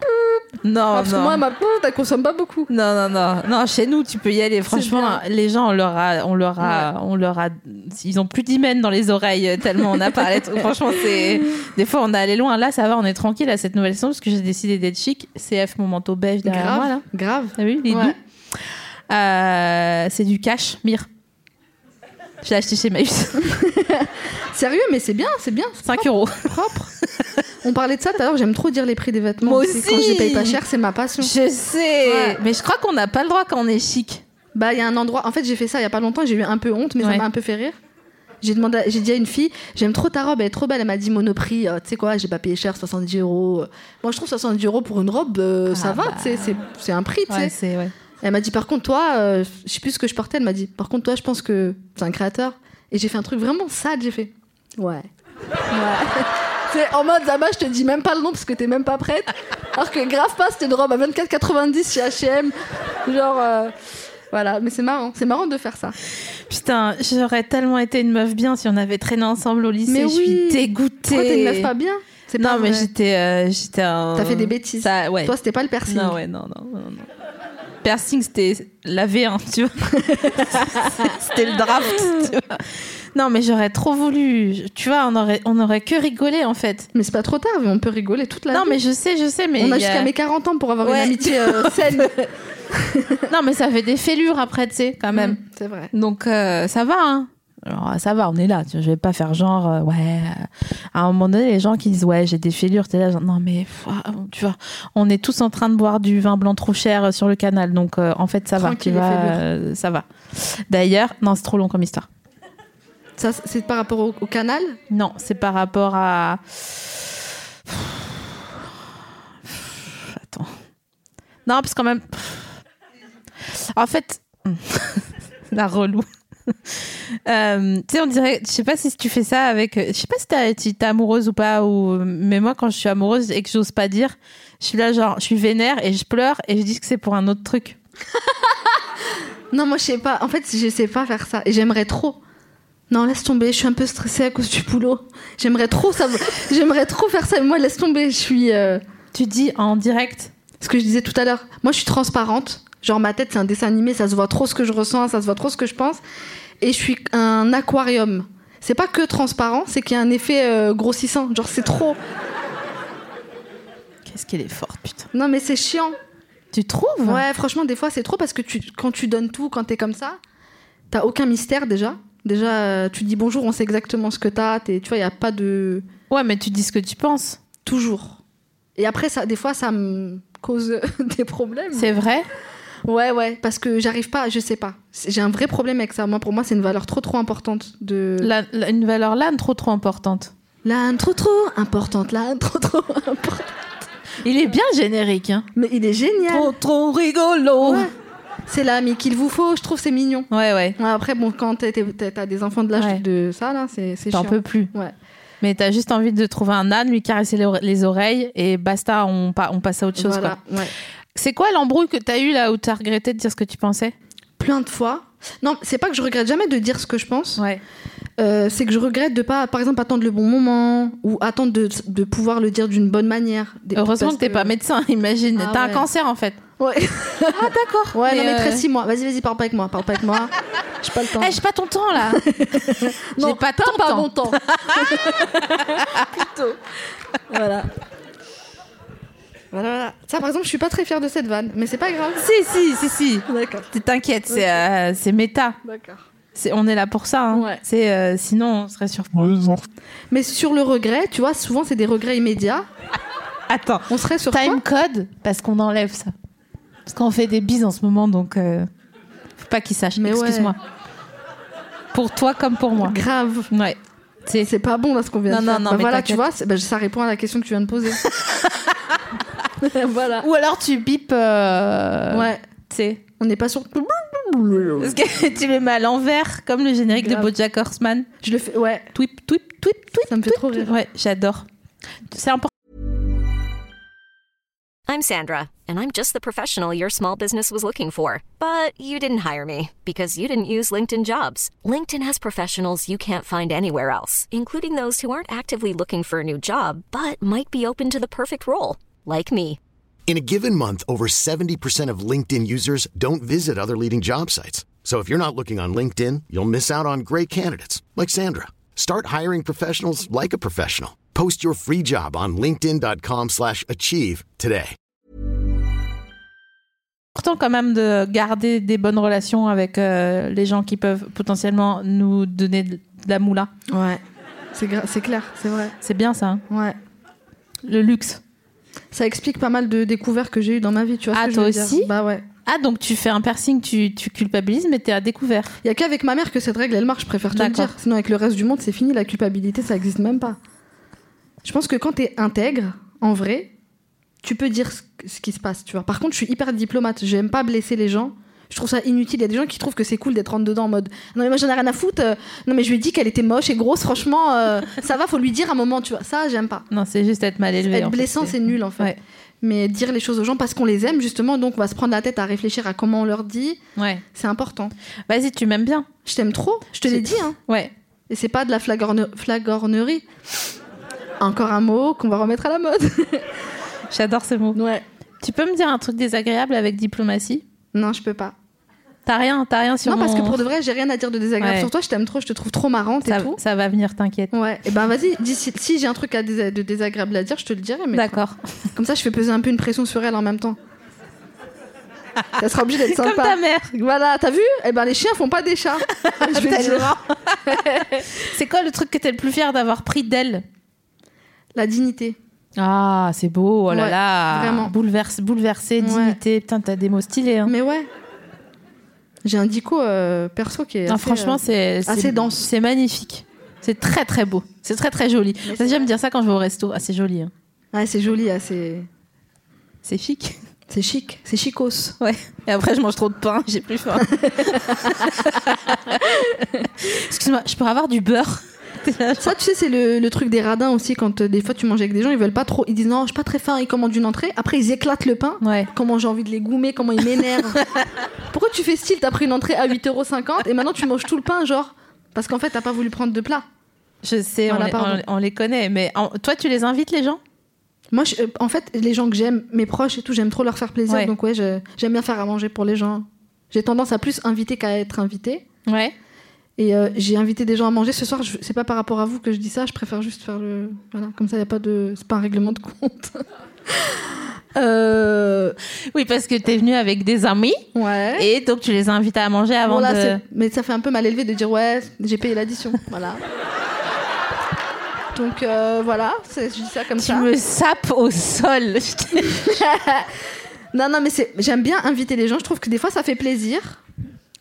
Non, Ah, parce que non. moi, ma elle consomme pas beaucoup. Non, non, non, non. Chez nous, tu peux y aller. Franchement, les gens, on leur a, on leur a, on leur a, ils ont plus d'hymen dans les oreilles euh, tellement on a parlé. Franchement, c'est, des fois, on est allé loin. Là, ça va, on est tranquille à cette nouvelle saison parce que j'ai décidé d'être chic. CF, mon manteau beige derrière grave, moi, là. grave. T'as vu, les Ouais. doux. Euh, c'est du cash, mire. Je l'ai acheté chez Maïs. Sérieux, mais c'est bien, c'est bien. c'est 5 euros. propre. On parlait de ça tout à l'heure, j'aime trop dire les prix des vêtements. Moi aussi. Quand je les paye pas cher, c'est ma passion. Je sais. Ouais. Mais je crois qu'on n'a pas le droit quand on est chic. Bah, il y a un endroit. En fait, j'ai fait ça il y a pas longtemps, j'ai eu un peu honte, mais Ouais. ça m'a un peu fait rire. J'ai demandé, à- j'ai dit à une fille, j'aime trop ta robe, elle est trop belle. Elle m'a dit Monoprix, euh, tu sais quoi, j'ai pas payé cher, 70 euros. Moi, je trouve 70 euros pour une robe, euh, Ah ça va, bah. tu sais, c'est- c'est un prix, tu sais. Ouais, c'est, ouais. Elle m'a dit, par contre, toi, euh, je sais plus ce que je portais, elle m'a dit, par contre, toi, je pense que c'est un créateur. Et j'ai fait un truc vraiment sad, j'ai fait, ouais. Ouais. c'est en mode, Zama, je te dis même pas le nom parce que t'es même pas prête. Alors que grave pas, c'était une robe à 24,90 chez H&M. Genre, euh, voilà, mais c'est marrant, c'est marrant de faire ça. Putain, j'aurais tellement été une meuf bien si on avait traîné ensemble au lycée. Mais je suis oui. dégoûtée. Pourquoi t'es une meuf pas bien? C'est pas Non, mais j'étais, euh, j'étais un. T'as fait des bêtises. Ça, ouais. Toi, c'était pas le piercing. non, ouais, non, non, non, non. Piercing, c'était la V1, tu vois. c'était le draft, tu vois. Non, mais j'aurais trop voulu. Tu vois, on aurait, on aurait que rigolé en fait. Mais c'est pas trop tard, on peut rigoler toute la non, vie. mais je sais, je sais, mais. on a jusqu'à mes 40 ans pour avoir Ouais. une amitié euh, saine. Non, mais ça fait des fêlures après, tu sais, quand même. C'est vrai. Donc euh, ça va, hein. Alors, ça va, on est là. Je vais pas faire genre, euh, ouais. euh, À un moment donné, les gens qui disent, ouais, j'ai des fêlures, t'es là, genre, non, mais ah, tu vois, on est tous en train de boire du vin blanc trop cher euh, sur le canal. Donc, euh, en fait, ça Tranquille, va. Tu euh, ça va. D'ailleurs, non, c'est trop long comme histoire. Ça, c'est par rapport au, au canal? Non, c'est par rapport à. Attends. Non, parce qu'en même. En fait. La relou. Euh, tu sais, on dirait. Je sais pas si tu fais ça avec. Je sais pas si t'as- si t'es amoureuse ou pas. Ou... Mais moi, quand je suis amoureuse et que j'ose pas dire, je suis là, genre, je suis vénère et je pleure et je dis que c'est pour un autre truc. Non, moi, je sais pas. En fait, je sais pas faire ça. Et j'aimerais trop. Non, laisse tomber. Je suis un peu stressée à cause du boulot. J'aimerais trop ça. J'aimerais trop faire ça. Mais moi, laisse tomber. Je suis. euh, Tu dis en direct. Ce que je disais tout à l'heure. Moi, je suis transparente. Genre, ma tête, c'est un dessin animé. Ça se voit trop ce que je ressens. Ça se voit trop ce que je pense. Et je suis un aquarium. C'est pas que transparent, c'est qu'il y a un effet euh, grossissant. Genre, c'est trop. Qu'est-ce qu'elle est forte, putain. Non, mais c'est chiant. Tu trouves? Ouais, franchement, des fois, c'est trop parce que tu, quand tu donnes tout, quand t'es comme ça, t'as aucun mystère déjà. Déjà, euh, tu dis bonjour, on sait exactement ce que t'as. Tu vois, il n'y a pas de. Ouais, mais tu dis ce que tu penses. Toujours. Et après, ça, des fois, ça me cause des problèmes. C'est vrai? Ouais, ouais, parce que j'arrive pas, je sais pas. J'ai un vrai problème avec ça. Moi, pour moi, c'est une valeur trop, trop importante. De... La- la- une valeur là trop trop importante. L'âne trop, trop importante. L'âne trop, trop importante. Il est bien générique, hein. Mais il est génial. trop rigolo. Ouais. C'est l'ami qu'il vous faut, je trouve, c'est mignon. Ouais, ouais. Après, bon, quand t'as des enfants de l'âge Ouais. de ça, là, c'est c'est T'en chiant. peux plus. Ouais. Mais t'as juste envie de trouver un âne, lui caresser les, ore- les oreilles et basta, on, pa- on passe à autre chose. Voilà, quoi. ouais. C'est quoi l'embrouille que t'as eu là où t'as regretté de dire ce que tu pensais? Plein de fois. Non, c'est pas que je regrette jamais de dire ce que je pense. Ouais. Euh, c'est que je regrette de pas, par exemple, attendre le bon moment ou attendre de, de pouvoir le dire d'une bonne manière. Des- Heureusement que t'es pas médecin, imagine. Ah t'as un cancer en fait. Ouais, Ah d'accord. ouais non, mais euh, très six mois. Vas-y, vas-y, parle pas avec moi. Parle pas avec moi. J'ai pas le temps. eh, j'ai pas ton temps là. j'ai pas ton pas temps. mon temps. Plutôt. Voilà. Voilà, voilà. Ça, par exemple, je suis pas très fière de cette vanne, mais c'est pas grave. si, si, si, si. D'accord. T'inquiète, c'est euh, c'est méta. D'accord. C'est- On est là pour ça. Hein. Ouais. C'est euh, sinon on serait sur. Mais sur le regret, tu vois, souvent c'est des regrets immédiats. Attends. On serait sur quoi Time code, parce qu'on enlève ça. Parce qu'on fait des bises en ce moment, donc euh, faut pas qu'ils sachent. Mais ouais. Excuse-moi. Pour toi comme pour moi. Grave. Ouais. C'est C'est pas bon là ce qu'on vient Non, de non, faire. non, Bah mais voilà, t'inquiète. tu vois, c'est- bah, ça répond à la question que tu viens de poser. voilà. Ou alors tu bipes. euh, Ouais. Tu sais. On n'est pas sur. Parce que tu le mets à l'envers, comme le générique Grave. de Bojack Horseman. Je le fais. Ouais. Tweep, tweep, tweep, tweep. Ça me fait trop rire. Ouais, j'adore. C'est important. I'm Sandra, and I'm just the professional your small business was looking for. But you didn't hire me because you didn't use LinkedIn jobs. LinkedIn has professionals you can't find anywhere else, including those who aren't actively looking for a new job but might be open to the perfect role, like me. In a given month, over 70% of LinkedIn users don't visit other leading job sites. So if you're not looking on LinkedIn, you'll miss out on great candidates like Sandra. Start hiring professionals like a professional. Post your free job on linkedin.com/achieve slash achieve today. important quand même de garder des bonnes relations avec euh, les gens qui peuvent potentiellement nous donner de la moula. Ouais. C'est clair, c'est vrai. C'est bien ça, hein. Ouais. le luxe. Ça explique pas mal de découvertes que j'ai eues dans ma vie, tu vois. ce Ah, que je toi veux dire? Aussi Bah ouais. Ah, donc tu fais un piercing, tu, tu culpabilises, mais t'es à découvert. Il y a qu'avec ma mère que cette règle elle marche, je préfère te le dire. Sinon avec le reste du monde, c'est fini, la culpabilité, ça existe même pas. Je pense que quand t'es intègre, en vrai, tu peux dire ce, ce qui se passe, tu vois. Par contre, je suis hyper diplomate, j'aime pas blesser les gens. Je trouve ça inutile. Il y a des gens qui trouvent que c'est cool d'être rentre dedans en mode non mais moi j'en ai rien à foutre. euh, Non mais je lui ai dit qu'elle était moche et grosse. Franchement, euh, ça va, faut lui dire un moment, tu vois. Ça j'aime pas. Non, c'est juste être mal élevé. Être en blessant, c'est nul en fait. Ouais. Mais dire les choses aux gens parce qu'on les aime justement, donc on va se prendre la tête à réfléchir à comment on leur dit. Ouais. C'est important. Vas-y, tu m'aimes bien. Je t'aime trop. Je te l'ai dit. Hein. Ouais. Et c'est pas de la flagorne- flagornerie. Encore un mot qu'on va remettre à la mode. J'adore ce mot. ouais. Tu peux me dire un truc désagréable avec diplomatie? Non, je peux pas. T'as rien, t'as rien sur non, parce que pour de vrai, j'ai rien à dire de désagréable Ouais. sur toi. Je t'aime trop, je te trouve trop marrante ça, et tout. ça va venir, t'inquiète. Ouais, et ben vas-y, si, si j'ai un truc à dés- de désagréable à dire, je te le dirai. D'accord. comme ça, je fais peser un peu une pression sur elle en même temps. Ça sera obligé d'être Comme sympa. ta mère. Voilà, t'as vu? Eh ben les chiens font pas des chats. je vais te dire. C'est quoi le truc que t'es le plus fier d'avoir pris d'elle? La dignité. Ah, c'est beau, oh là Ouais, là. vraiment. Bouleverse, bouleversé, Ouais. dignité. Putain, t'as des mots stylés. Hein. Mais ouais. J'ai un dico euh, perso qui est. Non, assez, franchement, euh, c'est assez dense. C'est magnifique. C'est très très beau. C'est très très joli. c'est J'aime dire ça quand je vais au resto. Ah, c'est joli. hein. Ouais, c'est joli, ah, c'est. C'est chic. C'est chic, c'est chicos. Ouais. Et après, je mange trop de pain. J'ai plus faim. Excuse-moi, je pourrais avoir du beurre? Ça, tu sais, c'est le, le truc des radins aussi. Quand euh, des fois tu manges avec des gens, ils veulent pas trop. Ils disent non, je suis pas très faim. Ils commandent une entrée. Après, ils éclatent le pain. Ouais. Comment j'ai envie de les goumer, comment ils m'énervent. Pourquoi tu fais style T'as pris une entrée à 8,50€ et maintenant tu manges tout le pain, genre? Parce qu'en fait, t'as pas voulu prendre de plat. Je sais, Voilà, on, les, pardon. on- on les connaît. Mais en- toi, tu les invites, les gens? Moi, je- euh, en fait, les gens que j'aime, mes proches et tout, j'aime trop leur faire plaisir. Ouais. Donc, ouais, j'aime bien faire à manger pour les gens. J'ai tendance à plus inviter qu'à être invité. Ouais. Et euh, j'ai invité des gens à manger ce soir. Je- C'est pas par rapport à vous que je dis ça. Je préfère juste faire le. Voilà, comme ça, il y a pas de. C'est pas un règlement de compte. euh, Oui, parce que t'es venu avec des amis. ouais. Et donc, tu les as invités à manger avant Bon, là, de. Mais ça fait un peu mal élevé de dire ouais, j'ai payé l'addition. Voilà. Donc euh, voilà, je dis ça comme Tu ça. me sapes au sol. Non, non, mais j'aime bien inviter les gens. Je trouve que des fois, ça fait plaisir.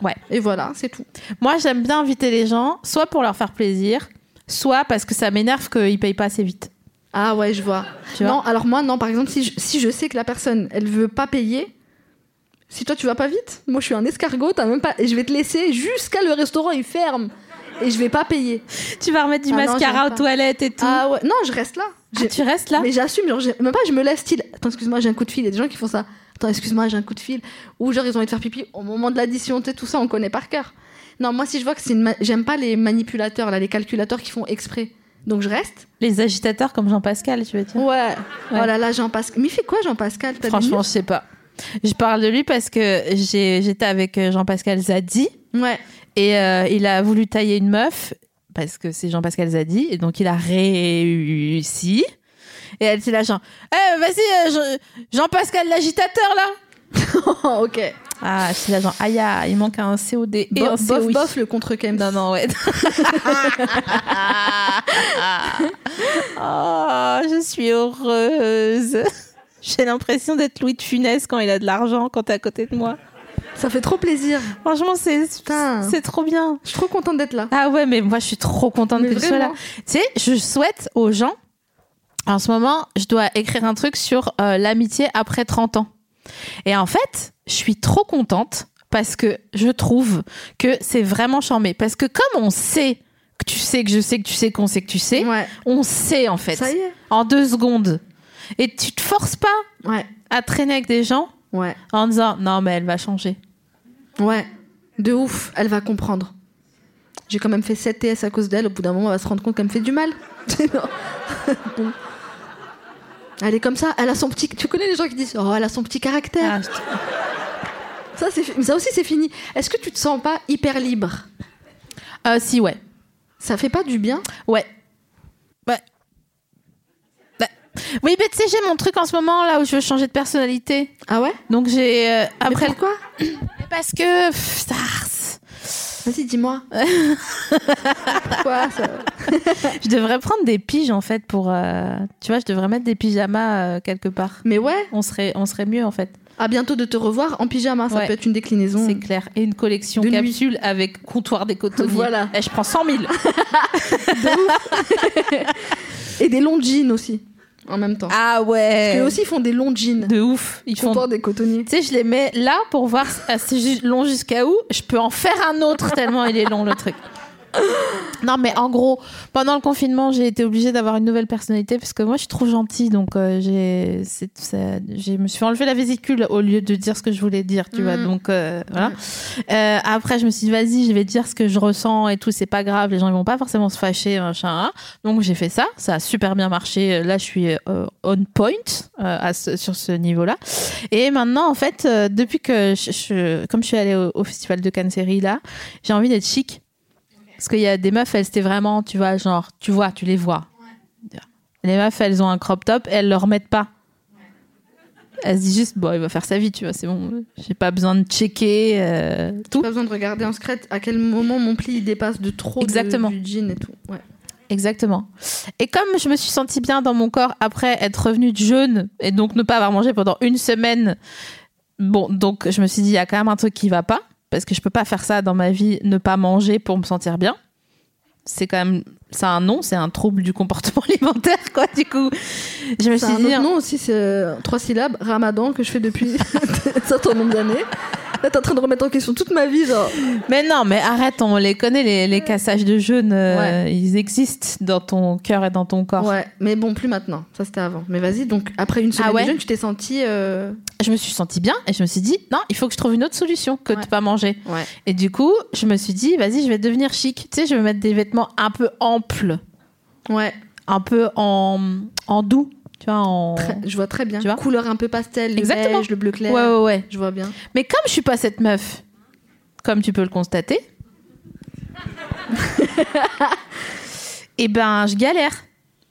Ouais. Et voilà, c'est tout. Moi, j'aime bien inviter les gens, soit pour leur faire plaisir, soit parce que ça m'énerve qu'ils payent pas assez vite. Ah ouais, je vois. Tu vois non, alors moi, non, par exemple, si je, si je sais que la personne, elle veut pas payer, si toi tu vas pas vite, moi je suis un escargot, t'as même pas, et je vais te laisser jusqu'à le restaurant, il ferme, et je vais pas payer. Tu vas remettre du Ah mascara aux toilettes et tout. Ah ouais, non, je reste là. Ah, tu restes là Mais j'assume, genre, même pas, je me laisse style. Attends, excuse-moi, j'ai un coup de fil. Il y a des gens qui font ça. Attends, excuse-moi, j'ai un coup de fil. Ou genre, ils ont envie de faire pipi au moment de l'addition, tu tout ça, on connaît par cœur. Non, moi, si je vois que c'est une. ma- J'aime pas les manipulateurs, là, les calculateurs qui font exprès. Donc, je reste. Les agitateurs comme Jean-Pascal, tu veux dire? Ouais. Oh là là, Jean-Pascal. Mais il fait quoi, Jean-Pascal? Franchement, je sais pas. Je parle de lui parce que j'étais avec euh, Jean-Pascal Zadi Ouais. et euh, il a voulu tailler une meuf parce que c'est Jean-Pascal Zadi et donc il a réussi. Et elle était là genre, Eh, vas-y, euh, Jean- Jean-Pascal l'agitateur là Oh, ok. Ah, je suis là genre, aïe, aïe, il manque un COD et Bo- un bof, COI. bof, le contre Kem. Non, non, ouais. oh, je suis heureuse. J'ai l'impression d'être Louis de Funès quand il a de l'argent, quand t'es à côté de moi. Ça fait trop plaisir. Franchement, c'est c'est trop bien. Je suis trop contente d'être là. Ah ouais, mais moi, je suis trop contente Mais que tu sois là. Tu sais, je souhaite aux gens, en ce moment, je dois écrire un truc sur euh, l'amitié après 30 ans. Et en fait, je suis trop contente parce que je trouve que c'est vraiment charmé. Parce que comme on sait que tu sais que je sais que tu sais qu'on sait que tu sais, Ouais. on sait en fait. Ça y est. En deux secondes. Et tu te forces pas Ouais. à traîner avec des gens Ouais. en disant non, mais elle va changer. Ouais. De ouf. Elle va comprendre. J'ai quand même fait 7 TS à cause d'elle. Au bout d'un moment, elle va se rendre compte qu'elle me fait du mal. Elle est comme ça. Elle a son petit. Tu connais les gens qui disent Oh, elle a son petit caractère. Ah, Ça, mais ça aussi, c'est fini. Est-ce que tu te sens pas hyper libre? Euh, si, ouais. Ça fait pas du bien? Ouais. Ouais. Ouais. Oui, mais tu sais, j'ai mon truc en ce moment là où je veux changer de personnalité. Ah ouais? Donc j'ai. euh, Après après. pourquoi? Parce que. Vas-y, dis-moi. Quoi ça... je devrais prendre des piges en fait pour. euh, tu vois, je devrais mettre des pyjamas euh, quelque part. Mais ouais, On serait, on serait mieux en fait. à bientôt de te revoir en pyjama. Ça Ouais. peut être une déclinaison. C'est clair. Et une collection De nuit. capsule avec comptoir des cotonniers. Voilà. Et je prends 100 000. Et des longs jeans aussi, en même temps. Ah Parce ouais. qu'eux aussi font des longs jeans. De ouf. Ils font. Des cotonniers. Tu sais, je les mets là pour voir si- c'est long jusqu'à où. Je peux en faire un autre tellement il est long le truc. Non, mais en gros, pendant le confinement, j'ai été obligée d'avoir une nouvelle personnalité parce que moi, je suis trop gentille. Donc, euh, j'ai, j'ai- me suis enlevé la vésicule au lieu de dire ce que je voulais dire, tu vois. Mhm. Donc, euh, voilà. Euh, après, je me suis dit, vas-y, je vais dire ce que je ressens et tout. C'est pas grave. Les gens, ils vont pas forcément se fâcher, machin. hein. Donc, j'ai fait ça. Ça a super bien marché. Là, je suis euh, on point euh, à ce- sur ce niveau-là. Et maintenant, en fait, euh, depuis que je, je- comme je suis allée au, au festival de Cannes Série là, j'ai envie d'être chic. Parce qu'il y a des meufs, elles c'était vraiment, tu vois, genre, tu vois, tu les vois. Les meufs, elles ont un crop top et elles le remettent pas. Elles se disent juste, bon, il va faire sa vie, tu vois, c'est bon. J'ai pas besoin de checker euh, tout. Pas besoin de regarder en secret à quel moment mon pli il dépasse de trop de- Exactement. du jean et tout. Ouais. Exactement. Et comme je me suis sentie bien dans mon corps après être revenue de jeûne et donc ne pas avoir mangé pendant une semaine, bon, donc je me suis dit, il y a quand même un truc qui va pas, parce que je peux pas faire ça dans ma vie, ne pas manger pour me sentir bien. C'est quand même, c'est un nom, c'est un trouble du comportement alimentaire, quoi, du coup. Je me suis un dit, autre nom aussi, c'est euh, trois syllabes, Ramadan, que je fais depuis un certain nombre d'années. Là, t'es en train de remettre en question toute ma vie, genre. mais non, mais arrête, on les connaît, les, les cassages de jeûne, euh, ils existent dans ton cœur et dans ton corps. Ouais, mais bon, plus maintenant. Ça, c'était avant. Mais vas-y, donc après une semaine Ah ouais de jeûne, tu t'es sentie. euh, Je me suis sentie bien et je me suis dit, non, il faut que je trouve une autre solution que Ouais. de pas manger. Ouais. Et du coup, je me suis dit, vas-y, je vais devenir chic. Tu sais, je vais mettre des vêtements un peu Ouais, un peu en, en doux, tu vois, en... très- je vois très bien. Tu vois Couleur un peu pastel, le Exactement. beige, le bleu clair. Ouais, ouais, ouais. Je vois bien. Mais comme je suis pas cette meuf, comme tu peux le constater, et ben, je galère.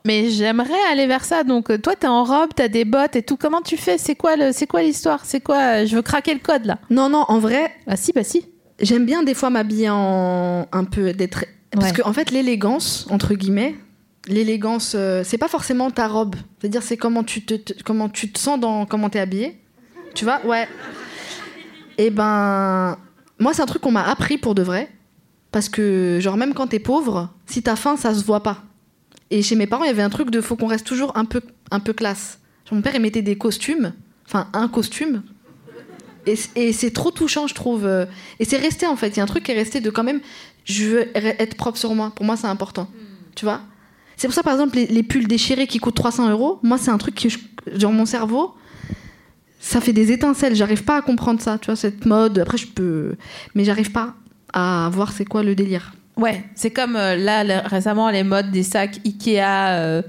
Mais j'aimerais aller vers ça. Donc, euh, toi, t'es en robe, t'as des bottes et tout. Comment tu fais? C'est quoi le, c'est quoi l'histoire? C'est quoi euh, Je veux craquer le code là? Non, non, en vrai, Ah si, bah si. j'aime bien des fois m'habiller en un peu d'être. Parce Ouais. que en fait, l'élégance entre guillemets, l'élégance, euh, c'est pas forcément ta robe. C'est-à-dire, c'est comment tu te, te- comment tu te sens dans comment t'es habillé. Tu vois? Ouais. Et ben, moi, c'est un truc qu'on m'a appris pour de vrai. Parce que, genre, même quand t'es pauvre, si t'as faim, ça se voit pas. Et chez mes parents, il y avait un truc de faut qu'on reste toujours un peu, un peu classe. Genre, mon père, il mettait des costumes, enfin, un costume. Et, c'est trop touchant, je trouve. euh, Et c'est resté, en fait. Il y a un truc qui est resté de quand même, je veux re- être propre sur moi. Pour moi, c'est important. Tu vois? C'est pour ça, par exemple, les, les pulls déchirés qui coûtent 300 euros, moi, c'est un truc qui, je- genre, mon cerveau, ça fait des étincelles. J'arrive pas à comprendre ça, tu vois, cette mode. Après, je peux. Mais j'arrive pas à voir c'est quoi le délire. Ouais, c'est comme euh, là le- récemment les modes des sacs Ikea euh,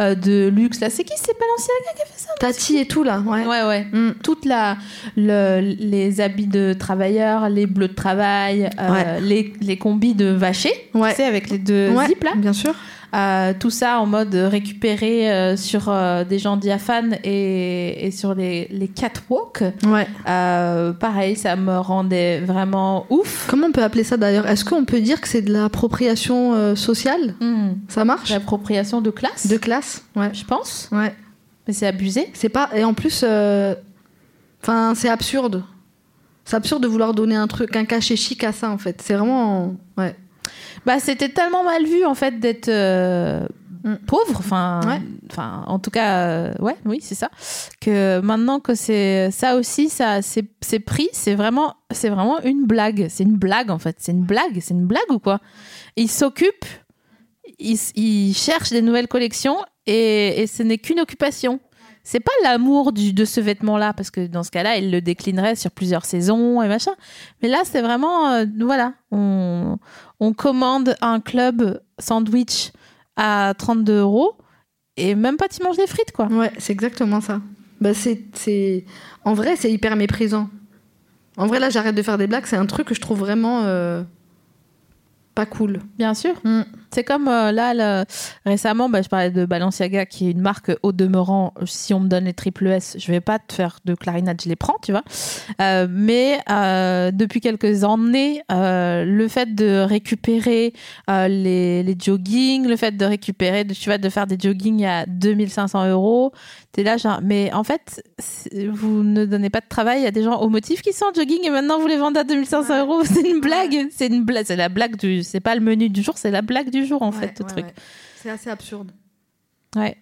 euh, de luxe. Là, c'est qui C'est Balenciaga qui a fait ça Tati et tout, là, ouais. Ouais, ouais. Mm. Toute la le- les habits de travailleurs, les bleus de travail, euh, Ouais. les, les combis de vacher, Ouais. tu sais avec les deux Ouais, zips là. bien sûr. Euh, tout ça en mode récupéré euh, sur euh, des gens diaphanes et, et sur les, les catwalks. Ouais. Euh, pareil, ça me rendait vraiment ouf. Comment on peut appeler ça d'ailleurs? Est-ce qu'on peut dire que c'est de l'appropriation sociale? Hmm. Ça marche? L'appropriation de classe, De classe Ouais. je pense. Ouais. Mais c'est abusé. C'est pas et en plus, enfin c'est absurde. C'est absurde de vouloir donner un truc, un cachet chic à ça en fait. C'est vraiment ouais. Bah, c'était tellement mal vu en fait d'être euh, Mm. pauvre. Enfin, Ouais. enfin, en tout cas, euh, ouais, oui, c'est ça. Que maintenant que c'est ça aussi, ça, c'est c'est pris. C'est vraiment, c'est vraiment une blague. C'est une blague en fait. C'est une blague. C'est une blague ou quoi? Ils s'occupent. Ils, ils cherchent des nouvelles collections et, et ce n'est qu'une occupation. C'est pas l'amour de ce vêtement-là, parce que dans ce cas-là, ils le déclineraient sur plusieurs saisons et machin. Mais là, c'est vraiment, euh, voilà, on, on commande un club sandwich à 32 euros et même pas tu manges des frites, quoi. Ouais, c'est exactement ça. Bah c'est c'est en vrai c'est hyper méprisant. En vrai là j'arrête de faire des blagues. C'est un truc que je trouve vraiment euh, pas cool. Bien sûr. Mm. C'est comme euh, là, récemment, bah, je parlais de Balenciaga, qui est une marque au demeurant. Si on me donne les triple S, je vais pas te faire de clarinette, je les prends, tu vois. Euh, mais euh, depuis quelques années, le fait de récupérer les, les joggings, le fait de récupérer, de, tu vois, de faire des joggings à 2500 euros, t'es là genre, mais en fait, vous ne donnez pas de travail à des gens au motif qui sont en jogging et maintenant vous les vendez à 2500 euros. C'est une blague. C'est une blague. C'est la blague du. C'est pas le menu du jour, c'est la blague du jour en fait, le truc. C'est assez absurde. Ouais.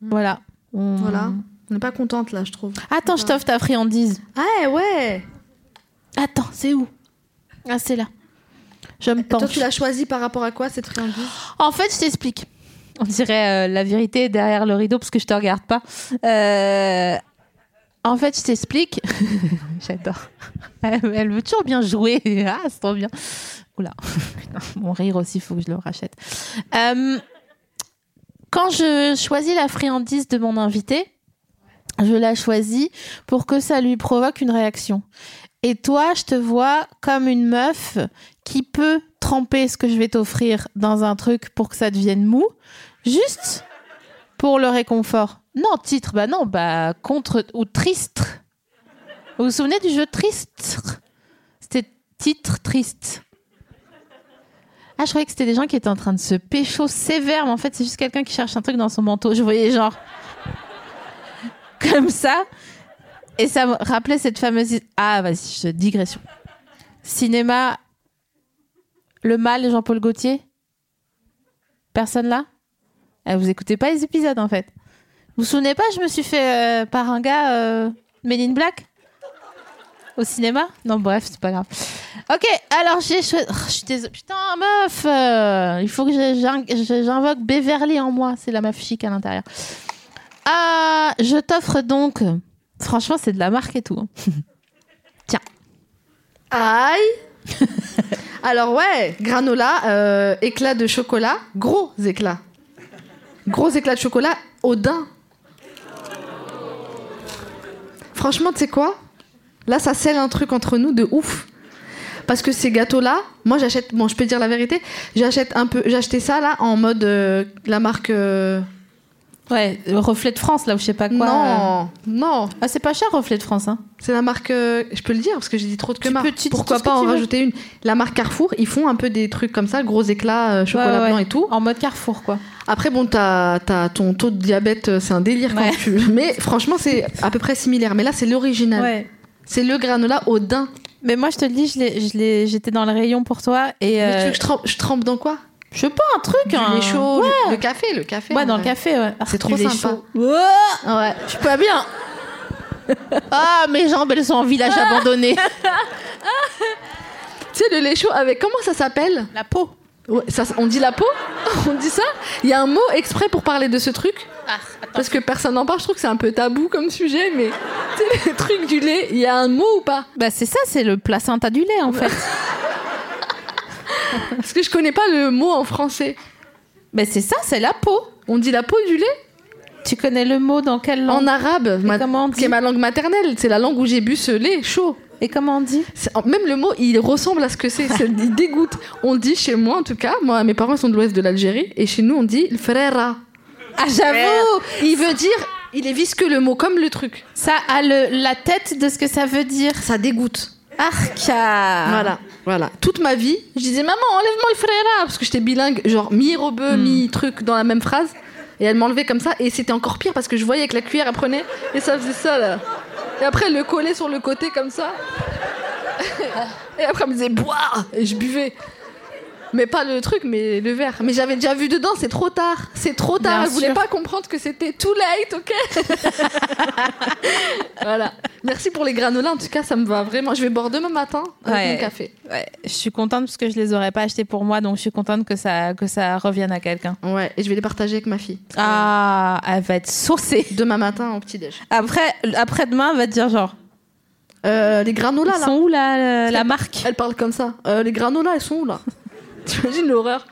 Mm. Voilà. On- Voilà. On n'est pas contente là je trouve. Attends, je t'offre ta friandise. Ah ouais. Attends, c'est où? Ah, c'est là. Je me Toi penche. tu l'as choisi par rapport à quoi cette friandise En fait, je t'explique. On dirait euh, la vérité derrière le rideau parce que je te regarde pas. Euh, En fait, je t'explique. J'adore. Elle, elle veut toujours bien jouer. Ah, c'est trop bien. Oula. Mon rire aussi, il faut que je le rachète. Euh, Quand je choisis la friandise de mon invité, je la choisis pour que ça lui provoque une réaction. Et toi, je te vois comme une meuf qui peut tremper ce que je vais t'offrir dans un truc pour que ça devienne mou, juste pour le réconfort. Non, titre, bah non, bah contre ou triste. Vous vous souvenez du jeu triste C'était titre triste. Ah, je croyais que c'était des gens qui étaient en train de se pécho sévère, mais en fait, c'est juste quelqu'un qui cherche un truc dans son manteau. Je voyais genre comme ça. Et ça me rappelait cette fameuse. Ah, vas-y, digression. Cinéma Le Mal, Jean-Paul Gaultier? Personne là? Eh, Vous écoutez pas les épisodes en fait. Vous vous souvenez pas, je me suis fait euh, par un gars euh, Black? Au cinéma? Non, bref, c'est pas grave. Ok, alors j'ai choisi. Oh. Putain, meuf euh, Il faut que j'invoque Beverly en moi. C'est la meuf chic à l'intérieur. Ah, je t'offre donc. Franchement, c'est de la marque et tout. hein. Aïe Alors ouais, granola, euh, éclat de chocolat, gros éclats. Gros éclats de chocolat daim. Franchement, tu sais quoi? Là, ça scelle un truc entre nous de ouf. Parce que ces gâteaux-là, moi j'achète, bon, je peux dire la vérité, j'achète un peu, acheté ça là en mode euh, la marque. euh, Ouais, le reflet de France, là, ou je sais pas quoi. non, non, Ah, c'est pas cher, reflet de France. Hein. c'est la marque. euh, je peux le dire parce que j'ai dit trop de que Tu marque. peux- tu dis Pourquoi tout ce que pas en tu veux. rajouter une? La marque Carrefour, ils font un peu des trucs comme ça, gros éclats, euh, chocolat Ouais, ouais. blanc et tout. En mode Carrefour, quoi. Après, bon, t'as as ton taux de diabète, euh, c'est un délire quand tu. Mais franchement, c'est à peu près similaire. Mais là, c'est l'original. Ouais. C'est le granola au daim. Mais moi, je te le dis, je j'étais dans le rayon pour toi. Et Mais tu euh, veux que je trempe, je trempe dans quoi? Je sais pas, un truc. Un... lait chaud, Ouais, le, le café, le café. Ouais, dans le café, ouais. C'est Ah, trop du lait sympa. chaud. Ouais. je suis pas bien. ah, mes jambes, elles sont en village abandonné. Tu sais, le lait chaud avec. Comment ça s'appelle? La peau. Ouais, ça, On dit la peau On dit ça Il y a un mot exprès pour parler de ce truc Ah, Parce que personne n'en parle. Je trouve que c'est un peu tabou comme sujet, mais. Tu sais, le truc du lait, il y a un mot ou pas Bah, c'est ça, c'est le placenta du lait, en fait. Parce que je connais pas le mot en français. bah, c'est ça, c'est la peau. On dit la peau du lait Tu connais le mot dans quelle langue? En arabe, ma- comment on qui est dit? ma langue maternelle, c'est la langue où j'ai bu ce lait chaud. Et comment on dit Même le mot, il ressemble à ce que c'est. Il dégoûte. On dit chez moi, en tout cas, moi, mes parents sont de l'ouest de l'Algérie, et chez nous, on dit le frère. Ah, j'avoue Il veut dire, il est visqueux le mot, comme le truc. Ça a le, la tête de ce que ça veut dire. Ça dégoûte. Arca Voilà, voilà. Toute ma vie, je disais maman, enlève-moi le frère parce que j'étais bilingue, genre mi-rebeu, Hmm. mi-truc dans la même phrase. Et elle m'enlevait comme ça, et c'était encore pire parce que je voyais que la cuillère elle prenait et ça faisait ça là. Et après elle le collait sur le côté comme ça. Et après elle me disait boire et je buvais. Mais pas le truc, mais le verre. Mais j'avais déjà vu dedans, c'est trop tard. C'est trop tard. Bien elle voulait sûr. pas comprendre que c'était too late, ok? Voilà. Merci pour les granolas, en tout cas, ça me va vraiment. Je vais boire demain matin avec Ouais. mon café. Ouais, je suis contente parce que je les aurais pas achetés pour moi, donc je suis contente que ça, que ça revienne à quelqu'un. Ouais, et je vais les partager avec ma fille. Ah, elle va être saucée. Demain matin au petit-déj. Après, après demain, elle va te dire genre, Euh, les granolas, ils là. sont où la, la, la marque Elle parle comme ça. Euh, les granolas, elles sont où, là? T'imagines l'horreur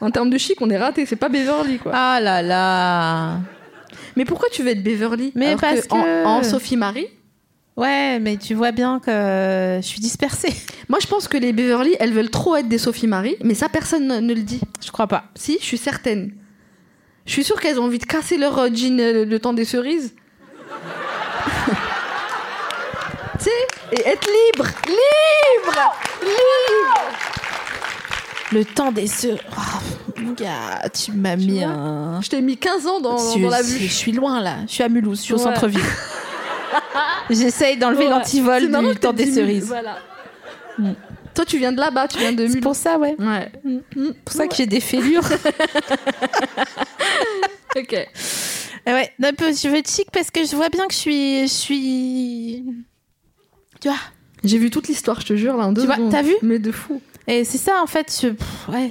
En termes de chic, on est raté. C'est pas Beverly, quoi. Ah là là. Mais pourquoi tu veux être Beverly Mais alors parce en- que- En, Sophie Marie, Ouais, mais tu vois bien que je suis dispersée. moi, je pense que les Beverly, elles veulent trop être des Sophie Marie, mais ça, personne ne, ne le dit. Je crois pas. Si, je suis certaine. Je suis sûre qu'elles ont envie de casser leur euh, jean euh, le temps des cerises. tu sais, et être libre, libre, libre. Le temps des sœurs. Oh, gars, tu m'as mis vois un. Je t'ai mis 15 ans dans, la vue. je suis loin là. Je suis à Mulhouse, je suis au centre-ville. J'essaye d'enlever Ouais. l'antivol C'est du temps des cerises. Voilà. Mm. Toi, tu viens de là-bas, tu viens de C'est Mulhouse. pour ça, ouais. Ouais. C'est pour ça que j'ai des fêlures. Ok. Eh ouais, un peu, je veux être chic parce que je vois bien que je suis. Je suis. Tu vois J'ai vu toute l'histoire, je te jure, là, en deux Tu vois, t'as vu? Mais de fou. Et c'est ça, en fait. ouais,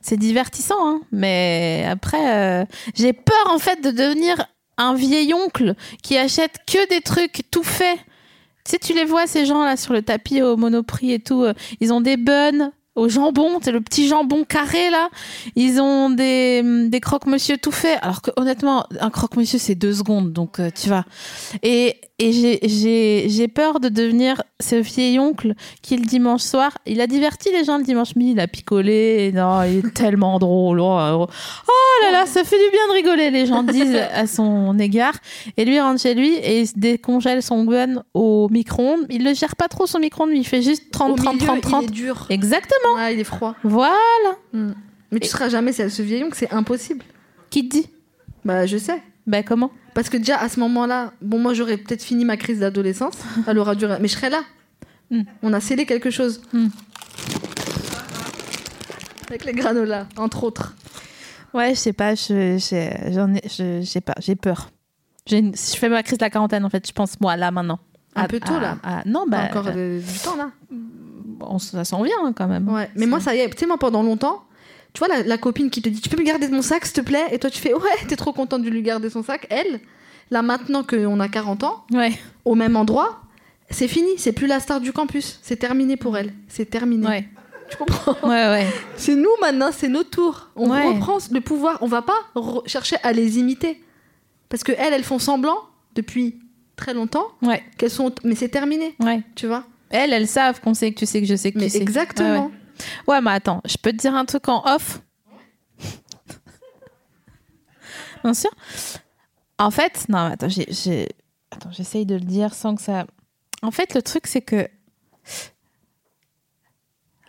c'est divertissant, hein. Mais après, euh, j'ai peur, en fait, de devenir un vieil oncle qui achète que des trucs tout faits. Tu sais, tu les vois, ces gens-là, sur le tapis au Monoprix et tout. euh, Ils ont des buns au jambon, c'est le petit jambon carré, là. Ils ont des, des croque-monsieur tout faits. Alors que, honnêtement, un croque-monsieur, c'est deux secondes. Donc, euh, tu vois. Et, et j'ai- peur de devenir ce vieil oncle qui, le dimanche soir, il a diverti les gens le dimanche midi, il a picolé. Et non, il est tellement drôle. Oh, oh, oh là là, ça fait du bien de rigoler, les gens disent à son égard. Et lui il rentre chez lui et il se décongèle son gun au micro-ondes. Il le gère pas trop son micro-ondes, il fait juste 30, Au 30, milieu, 30, 30. il est dur. Exactement. Ouais, il est froid. Voilà. Mais tu seras jamais celle- ce vieil oncle, c'est impossible. Qui te dit? Bah, je sais. Ben comment? Parce que déjà, à ce moment-là, bon, moi, j'aurais peut-être fini ma crise d'adolescence. Elle aura duré. Mais je serais là. Mm. On a scellé quelque chose. Mm. Avec les granolas, entre autres. Ouais, je sais pas, je, j'en ai, je, sais pas, j'ai peur. Une- si je fais ma crise de la quarantaine, en fait, je pense moi là maintenant. Un À- peu tôt, à- là. à- non, bah, Encore euh, du temps, là. On, ça s'en vient hein, quand même. Ouais. Mais moi, ça y est, tu sais, moi, pendant longtemps, tu vois, la, la copine qui te dit Tu peux me garder mon sac, s'il te plaît? Et toi, tu fais Ouais, t'es trop contente de lui garder son sac. Elle, là, maintenant qu'on a 40 ans, Ouais, au même endroit, c'est fini. C'est plus la star du campus. C'est terminé pour elle. C'est terminé. ouais, Tu comprends? Ouais, ouais. C'est nous maintenant, c'est notre tour. On Ouais. reprend le pouvoir. On va pas chercher à les imiter. Parce que elles, elles font semblant depuis très longtemps Ouais, qu'elles sont. Mais c'est terminé, ouais. tu vois? Elles, elles savent qu'on sait que tu sais que je sais que Mais tu sais. exactement. Ouais, ouais. Ouais, mais attends, je peux te dire un truc en off? Bien sûr. En fait, non, mais attends, j'ai, attends, j'essaye de le dire sans que ça. En fait, le truc, c'est que.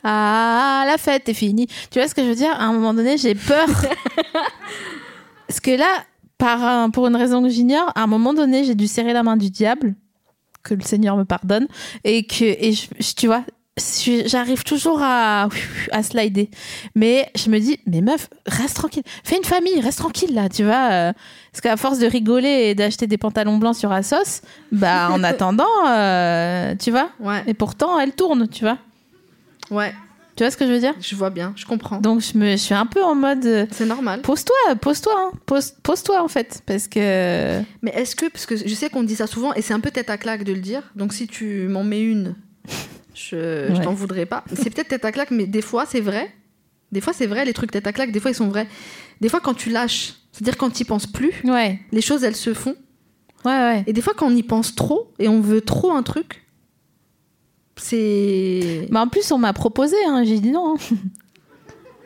Ah, la fête est finie. Tu vois ce que je veux dire? À un moment donné, j'ai peur. Parce que là, par pour une raison que j'ignore, à un moment donné, j'ai dû serrer la main du diable, que le Seigneur me pardonne, et que, et je- je- tu vois, j'arrive toujours à, à slider. Mais je me dis, mais meuf, reste tranquille. Fais une famille, reste tranquille là, tu vois. euh, Parce qu'à force de rigoler et d'acheter des pantalons blancs sur Asos, bah en attendant, euh, tu vois. Ouais. Et pourtant, elle tourne, tu vois. Ouais. Tu vois ce que je veux dire? Je vois bien. Je comprends. Donc je, me, je suis un peu en mode, euh, C'est normal. pose-toi, pose-toi, hein. pose, pose-toi en fait. Parce que... Mais est-ce que, parce que je sais qu'on dit ça souvent, et c'est un peu tête à claque de le dire, donc si tu m'en mets une, je, je t'en voudrais pas. C'est peut-être tête à claque, mais des fois c'est vrai. Des fois c'est vrai, les trucs tête à claque, des fois ils sont vrais. Des fois quand tu lâches, c'est-à-dire quand tu penses plus, Ouais, les choses elles se font. ouais, ouais. Et des fois quand on y pense trop, et on veut trop un truc, c'est. Mais en plus, on m'a proposé, hein, j'ai dit non. hein.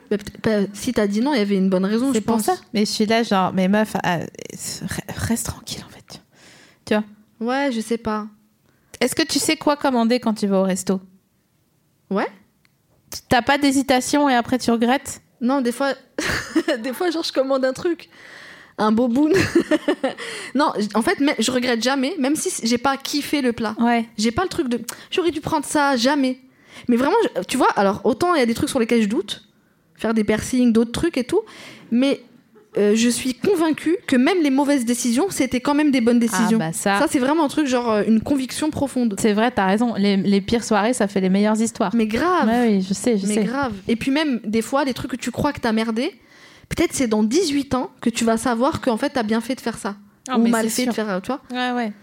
Bah, pas- si t'as dit non, il y avait une bonne raison, je C'est pour pense. ça. Mais je suis là, genre, mais meuf, ah, reste tranquille en fait. Tu vois? Ouais, je sais pas. Est-ce que tu sais quoi commander quand tu vas au resto? Ouais. T'as pas d'hésitation et après tu regrettes? Non, des fois, des fois, genre, je commande un truc, un boboon. non, en fait, je regrette jamais, même si j'ai pas kiffé le plat. Ouais. J'ai pas le truc de, j'aurais dû prendre ça, jamais. Mais vraiment, tu vois, alors autant il y a des trucs sur lesquels je doute, faire des piercings, d'autres trucs et tout, mais euh, je suis convaincue que même les mauvaises décisions, c'était quand même des bonnes décisions. bah ça- c'est vraiment un truc genre euh, une conviction profonde. C'est vrai, t'as raison. Les, les pires soirées, ça fait les meilleures histoires. Mais grave. Ouais, oui, je sais, je Mais sais. grave. Et puis même, des fois, les trucs que tu crois que t'as merdé, peut-être c'est dans 18 ans que tu vas savoir qu'en fait, t'as bien fait de faire ça. Ah, Ou mal c'est fait sûr. de faire, tu vois. Ouais, ouais.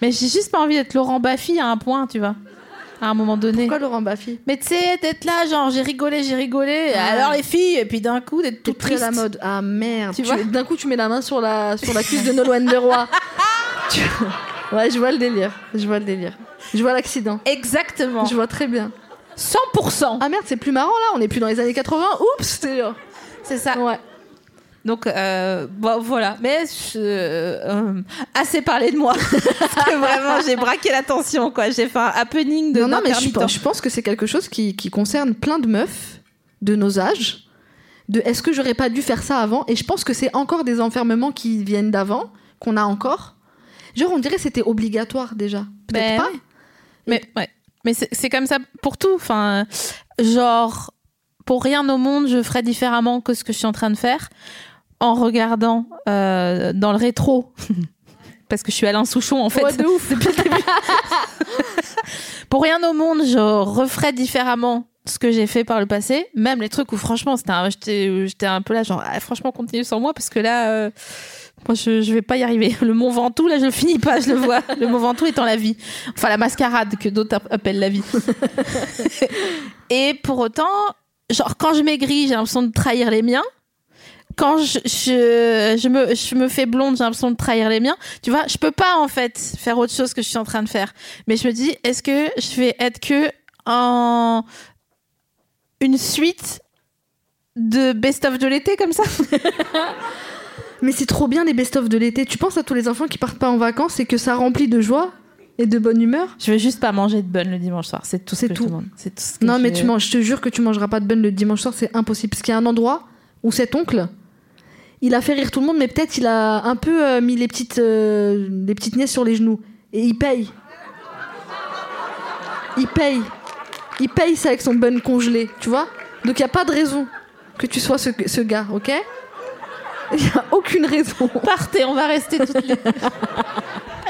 Mais j'ai juste pas envie d'être Laurent Baffy à un point, tu vois. À un moment donné. Pourquoi Laurent Baffy? Mais tu sais, d'être là, genre j'ai rigolé, j'ai rigolé. Alors les filles, et puis d'un coup d'être Tout toute triste. à la mode. Ah merde. Tu Tu- vois D'un coup, tu mets la main sur la, sur la cuisse de Nolwenn Leroy. Tu- Ouais, je vois le délire. Je vois le délire. Je vois l'accident. Exactement. Je vois très bien. 100%. Ah merde, c'est plus marrant là. On est plus dans les années 80. Oups, genre. C'est ça. Ouais. Donc euh, bon, voilà. Mais je- euh, assez parlé de moi. Parce que vraiment, j'ai braqué l'attention, quoi. J'ai fait un happening de non, non, mais je, pense- je pense que c'est quelque chose qui, qui concerne plein de meufs de nos âges. De est-ce que j'aurais pas dû faire ça avant? Et je pense que c'est encore des enfermements qui viennent d'avant, qu'on a encore. Genre, on dirait que c'était obligatoire déjà. Peut-être Ben pas. Mais ouais. Mais c'est c'est comme ça pour tout. Enfin, genre, pour rien au monde, je ferais différemment que ce que je suis en train de faire en regardant euh, dans le rétro. Parce que je suis Alain Souchon en fait. Ouais, de ouf. depuis le début. pour rien au monde, je referais différemment ce que j'ai fait par le passé. Même les trucs où franchement, c'était j'étais un peu là, genre, ah, franchement, continue sans moi parce que là. euh, moi, je, je vais pas y arriver. Le Mont Ventoux, là, je le finis pas, je le vois. Le Mont Ventoux étant la vie. Enfin, la mascarade que d'autres app- appellent la vie. Et pour autant, genre, quand je maigris, j'ai l'impression de trahir les miens. Quand je, je, me, je me fais blonde, j'ai l'impression de trahir les miens. Tu vois, je peux pas, en fait, faire autre chose que je suis en train de faire. Mais je me dis, est-ce que je vais être que en une suite de best-of de l'été comme ça? Mais c'est trop bien les best-of de l'été. Tu penses à tous les enfants qui partent pas en vacances et que ça remplit de joie? Et de bonne humeur Je veux juste pas manger de bonne le dimanche soir. C'est tout ce C'est tout. je demande. C'est tout ce que Non, mais je- tu manges, je te jure que tu mangeras pas de bun le dimanche soir, c'est impossible. Parce qu'il y a un endroit où cet oncle, il a fait rire tout le monde, mais peut-être il a un peu euh, mis les petites, euh, les petites nièces sur les genoux. Et il paye. Il paye. Il paye ça avec son bun congelé, tu vois? Donc il y a pas de raison que tu sois ce, ce gars, ok? Il y a aucune raison. Partez, on va rester toutes les.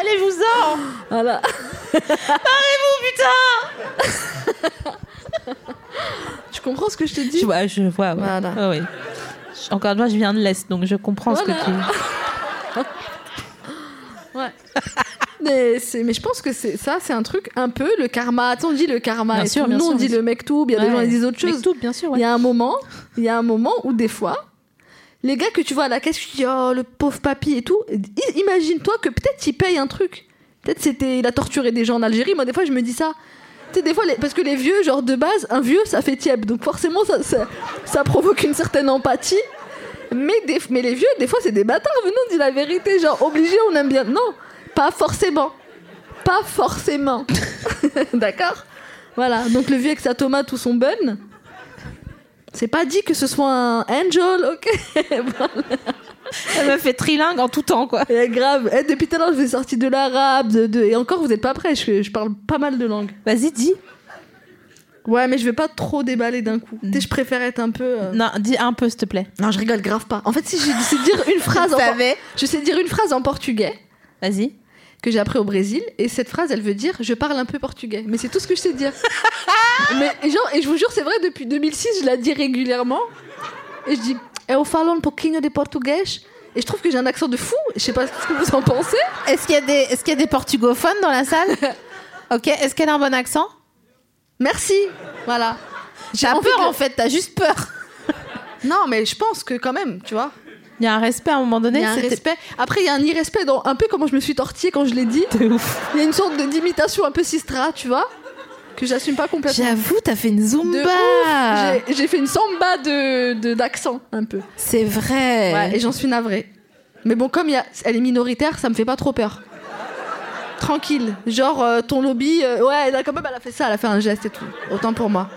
Allez, je vous en Voilà. tu comprends ce que je te dis Je vois, je vois. ouais. Voilà. Ah oui. Encore une fois, je viens de l'Est, donc je comprends ce Voilà. que tu Ouais. mais, c'est- mais je pense que c'est ça, c'est un truc un peu le karma. Attends, on dit le karma. Bien et sûr, tout. bien Nous, sûr, on dit bien le mektoub. Il y a des gens qui disent autre chose. tout, bien sûr. Il y a un moment, il y a un moment où des fois, les gars que tu vois à la caisse, tu dis oh le pauvre papy et tout. Imagine-toi que peut-être il paye un truc. Peut-être c'était il a torturé des gens en Algérie. Moi, des fois, je me dis ça. Tu sais, des fois, parce que les vieux, genre de base, un vieux, ça fait tiède. Donc forcément, ça, ça, ça provoque une certaine empathie. Mais, des, mais les vieux, des fois, c'est des bâtards. Venons, on dit la vérité. Genre, obligé, on aime bien. Non, pas forcément. Pas forcément. D'accord? Voilà. Donc, le vieux avec sa tomate ou son bun. C'est pas dit que ce soit un angel, ok Elle me fait trilingue en tout temps, quoi. Et grave. Eh, depuis tout à l'heure, je vais sortir de l'arabe, de, de- et encore, vous êtes pas prêts. Je, je parle pas mal de langues. Vas-y, dis. Ouais, mais je vais pas trop déballer d'un coup. Tu sais, je préfère être un peu. euh, Non, dis un peu, s'il te plaît. Non, je rigole grave pas. En fait, si je sais dire une phrase, en... savais. je sais dire une phrase en portugais Vas-y. Que j'ai appris au Brésil, et cette phrase, elle veut dire je parle un peu portugais. Mais c'est tout ce que je sais dire. mais et genre, et je vous jure, c'est vrai, depuis 2006, je la dis régulièrement, et je dis eu falo um pouquinho de português. Et je trouve que j'ai un accent de fou. Je sais pas ce que vous en pensez. Est-ce qu'il y, a des- est-ce qu'il y a des portugophones dans la salle? Ok, est-ce qu'elle a un bon accent? Merci. Voilà. J'ai peur en fait, t'as juste peur. Non, mais je pense que quand même, tu vois. Il y a un respect à un moment donné. Il y a un respect. Après, il y a un irrespect dans un peu comment je me suis tortillée quand je l'ai dit. Il y a une sorte d'imitation un peu sistra, tu vois. que j'assume pas complètement. J'avoue, t'as fait une zumba. J'ai- fait une samba de d'accent un peu. C'est vrai. Ouais, et j'en suis navrée. Mais bon, comme il y a- elle est minoritaire, ça me fait pas trop peur. Tranquille. Genre, euh, ton lobby, euh, ouais, là, quand même, elle a fait ça, elle a fait un geste et tout. Autant pour moi.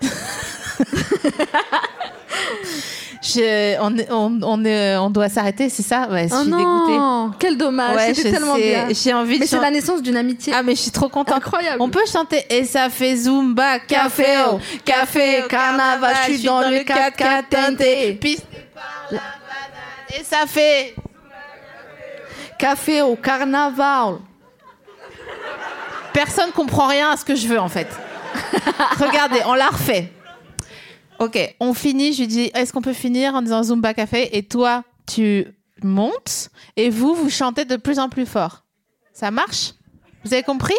Je- on, est- on, on, est- on doit s'arrêter, c'est ça? Ouais, je oh suis non, dégoûtée. quel dommage, Ouais, c'était je tellement sais. bien. J'ai envie de Mais c'est la naissance d'une amitié Ah, mais je suis trop contente. incroyable. On peut chanter et ça fait Zumba, café, oh, café, carnaval, je suis dans le 4x4 teinté, pisté par la banane, et ça fait. Café au carnaval. Personne comprend rien à ce que je veux en fait. Regardez, on l'a refait. Ok, on finit. Je lui dis, est-ce qu'on peut finir en disant Zumba Café Et toi, tu montes et vous, vous chantez de plus en plus fort. Ça marche? Vous avez compris?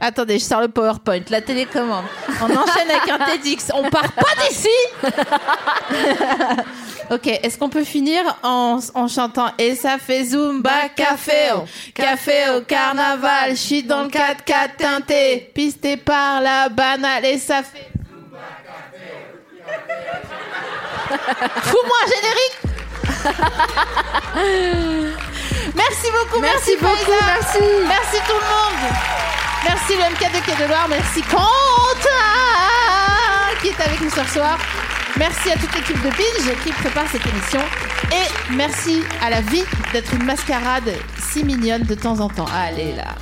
Attendez, je sors le PowerPoint, la télécommande. On enchaîne avec un TEDx. On part pas d'ici Ok, est-ce qu'on peut finir en, en chantant Et ça fait Zumba Café au Café au carnaval, je suis dans le 4x4 teinté, pisté par la banale et ça fait Fous-moi un générique Merci beaucoup, merci, Merci beaucoup, merci. Merci tout le monde. Merci le MK de Quai de Loire. Merci Quentin qui est avec nous ce soir. Merci à toute l'équipe de Binge qui prépare cette émission. Et merci à la vie d'être une mascarade si mignonne de temps en temps. Allez là.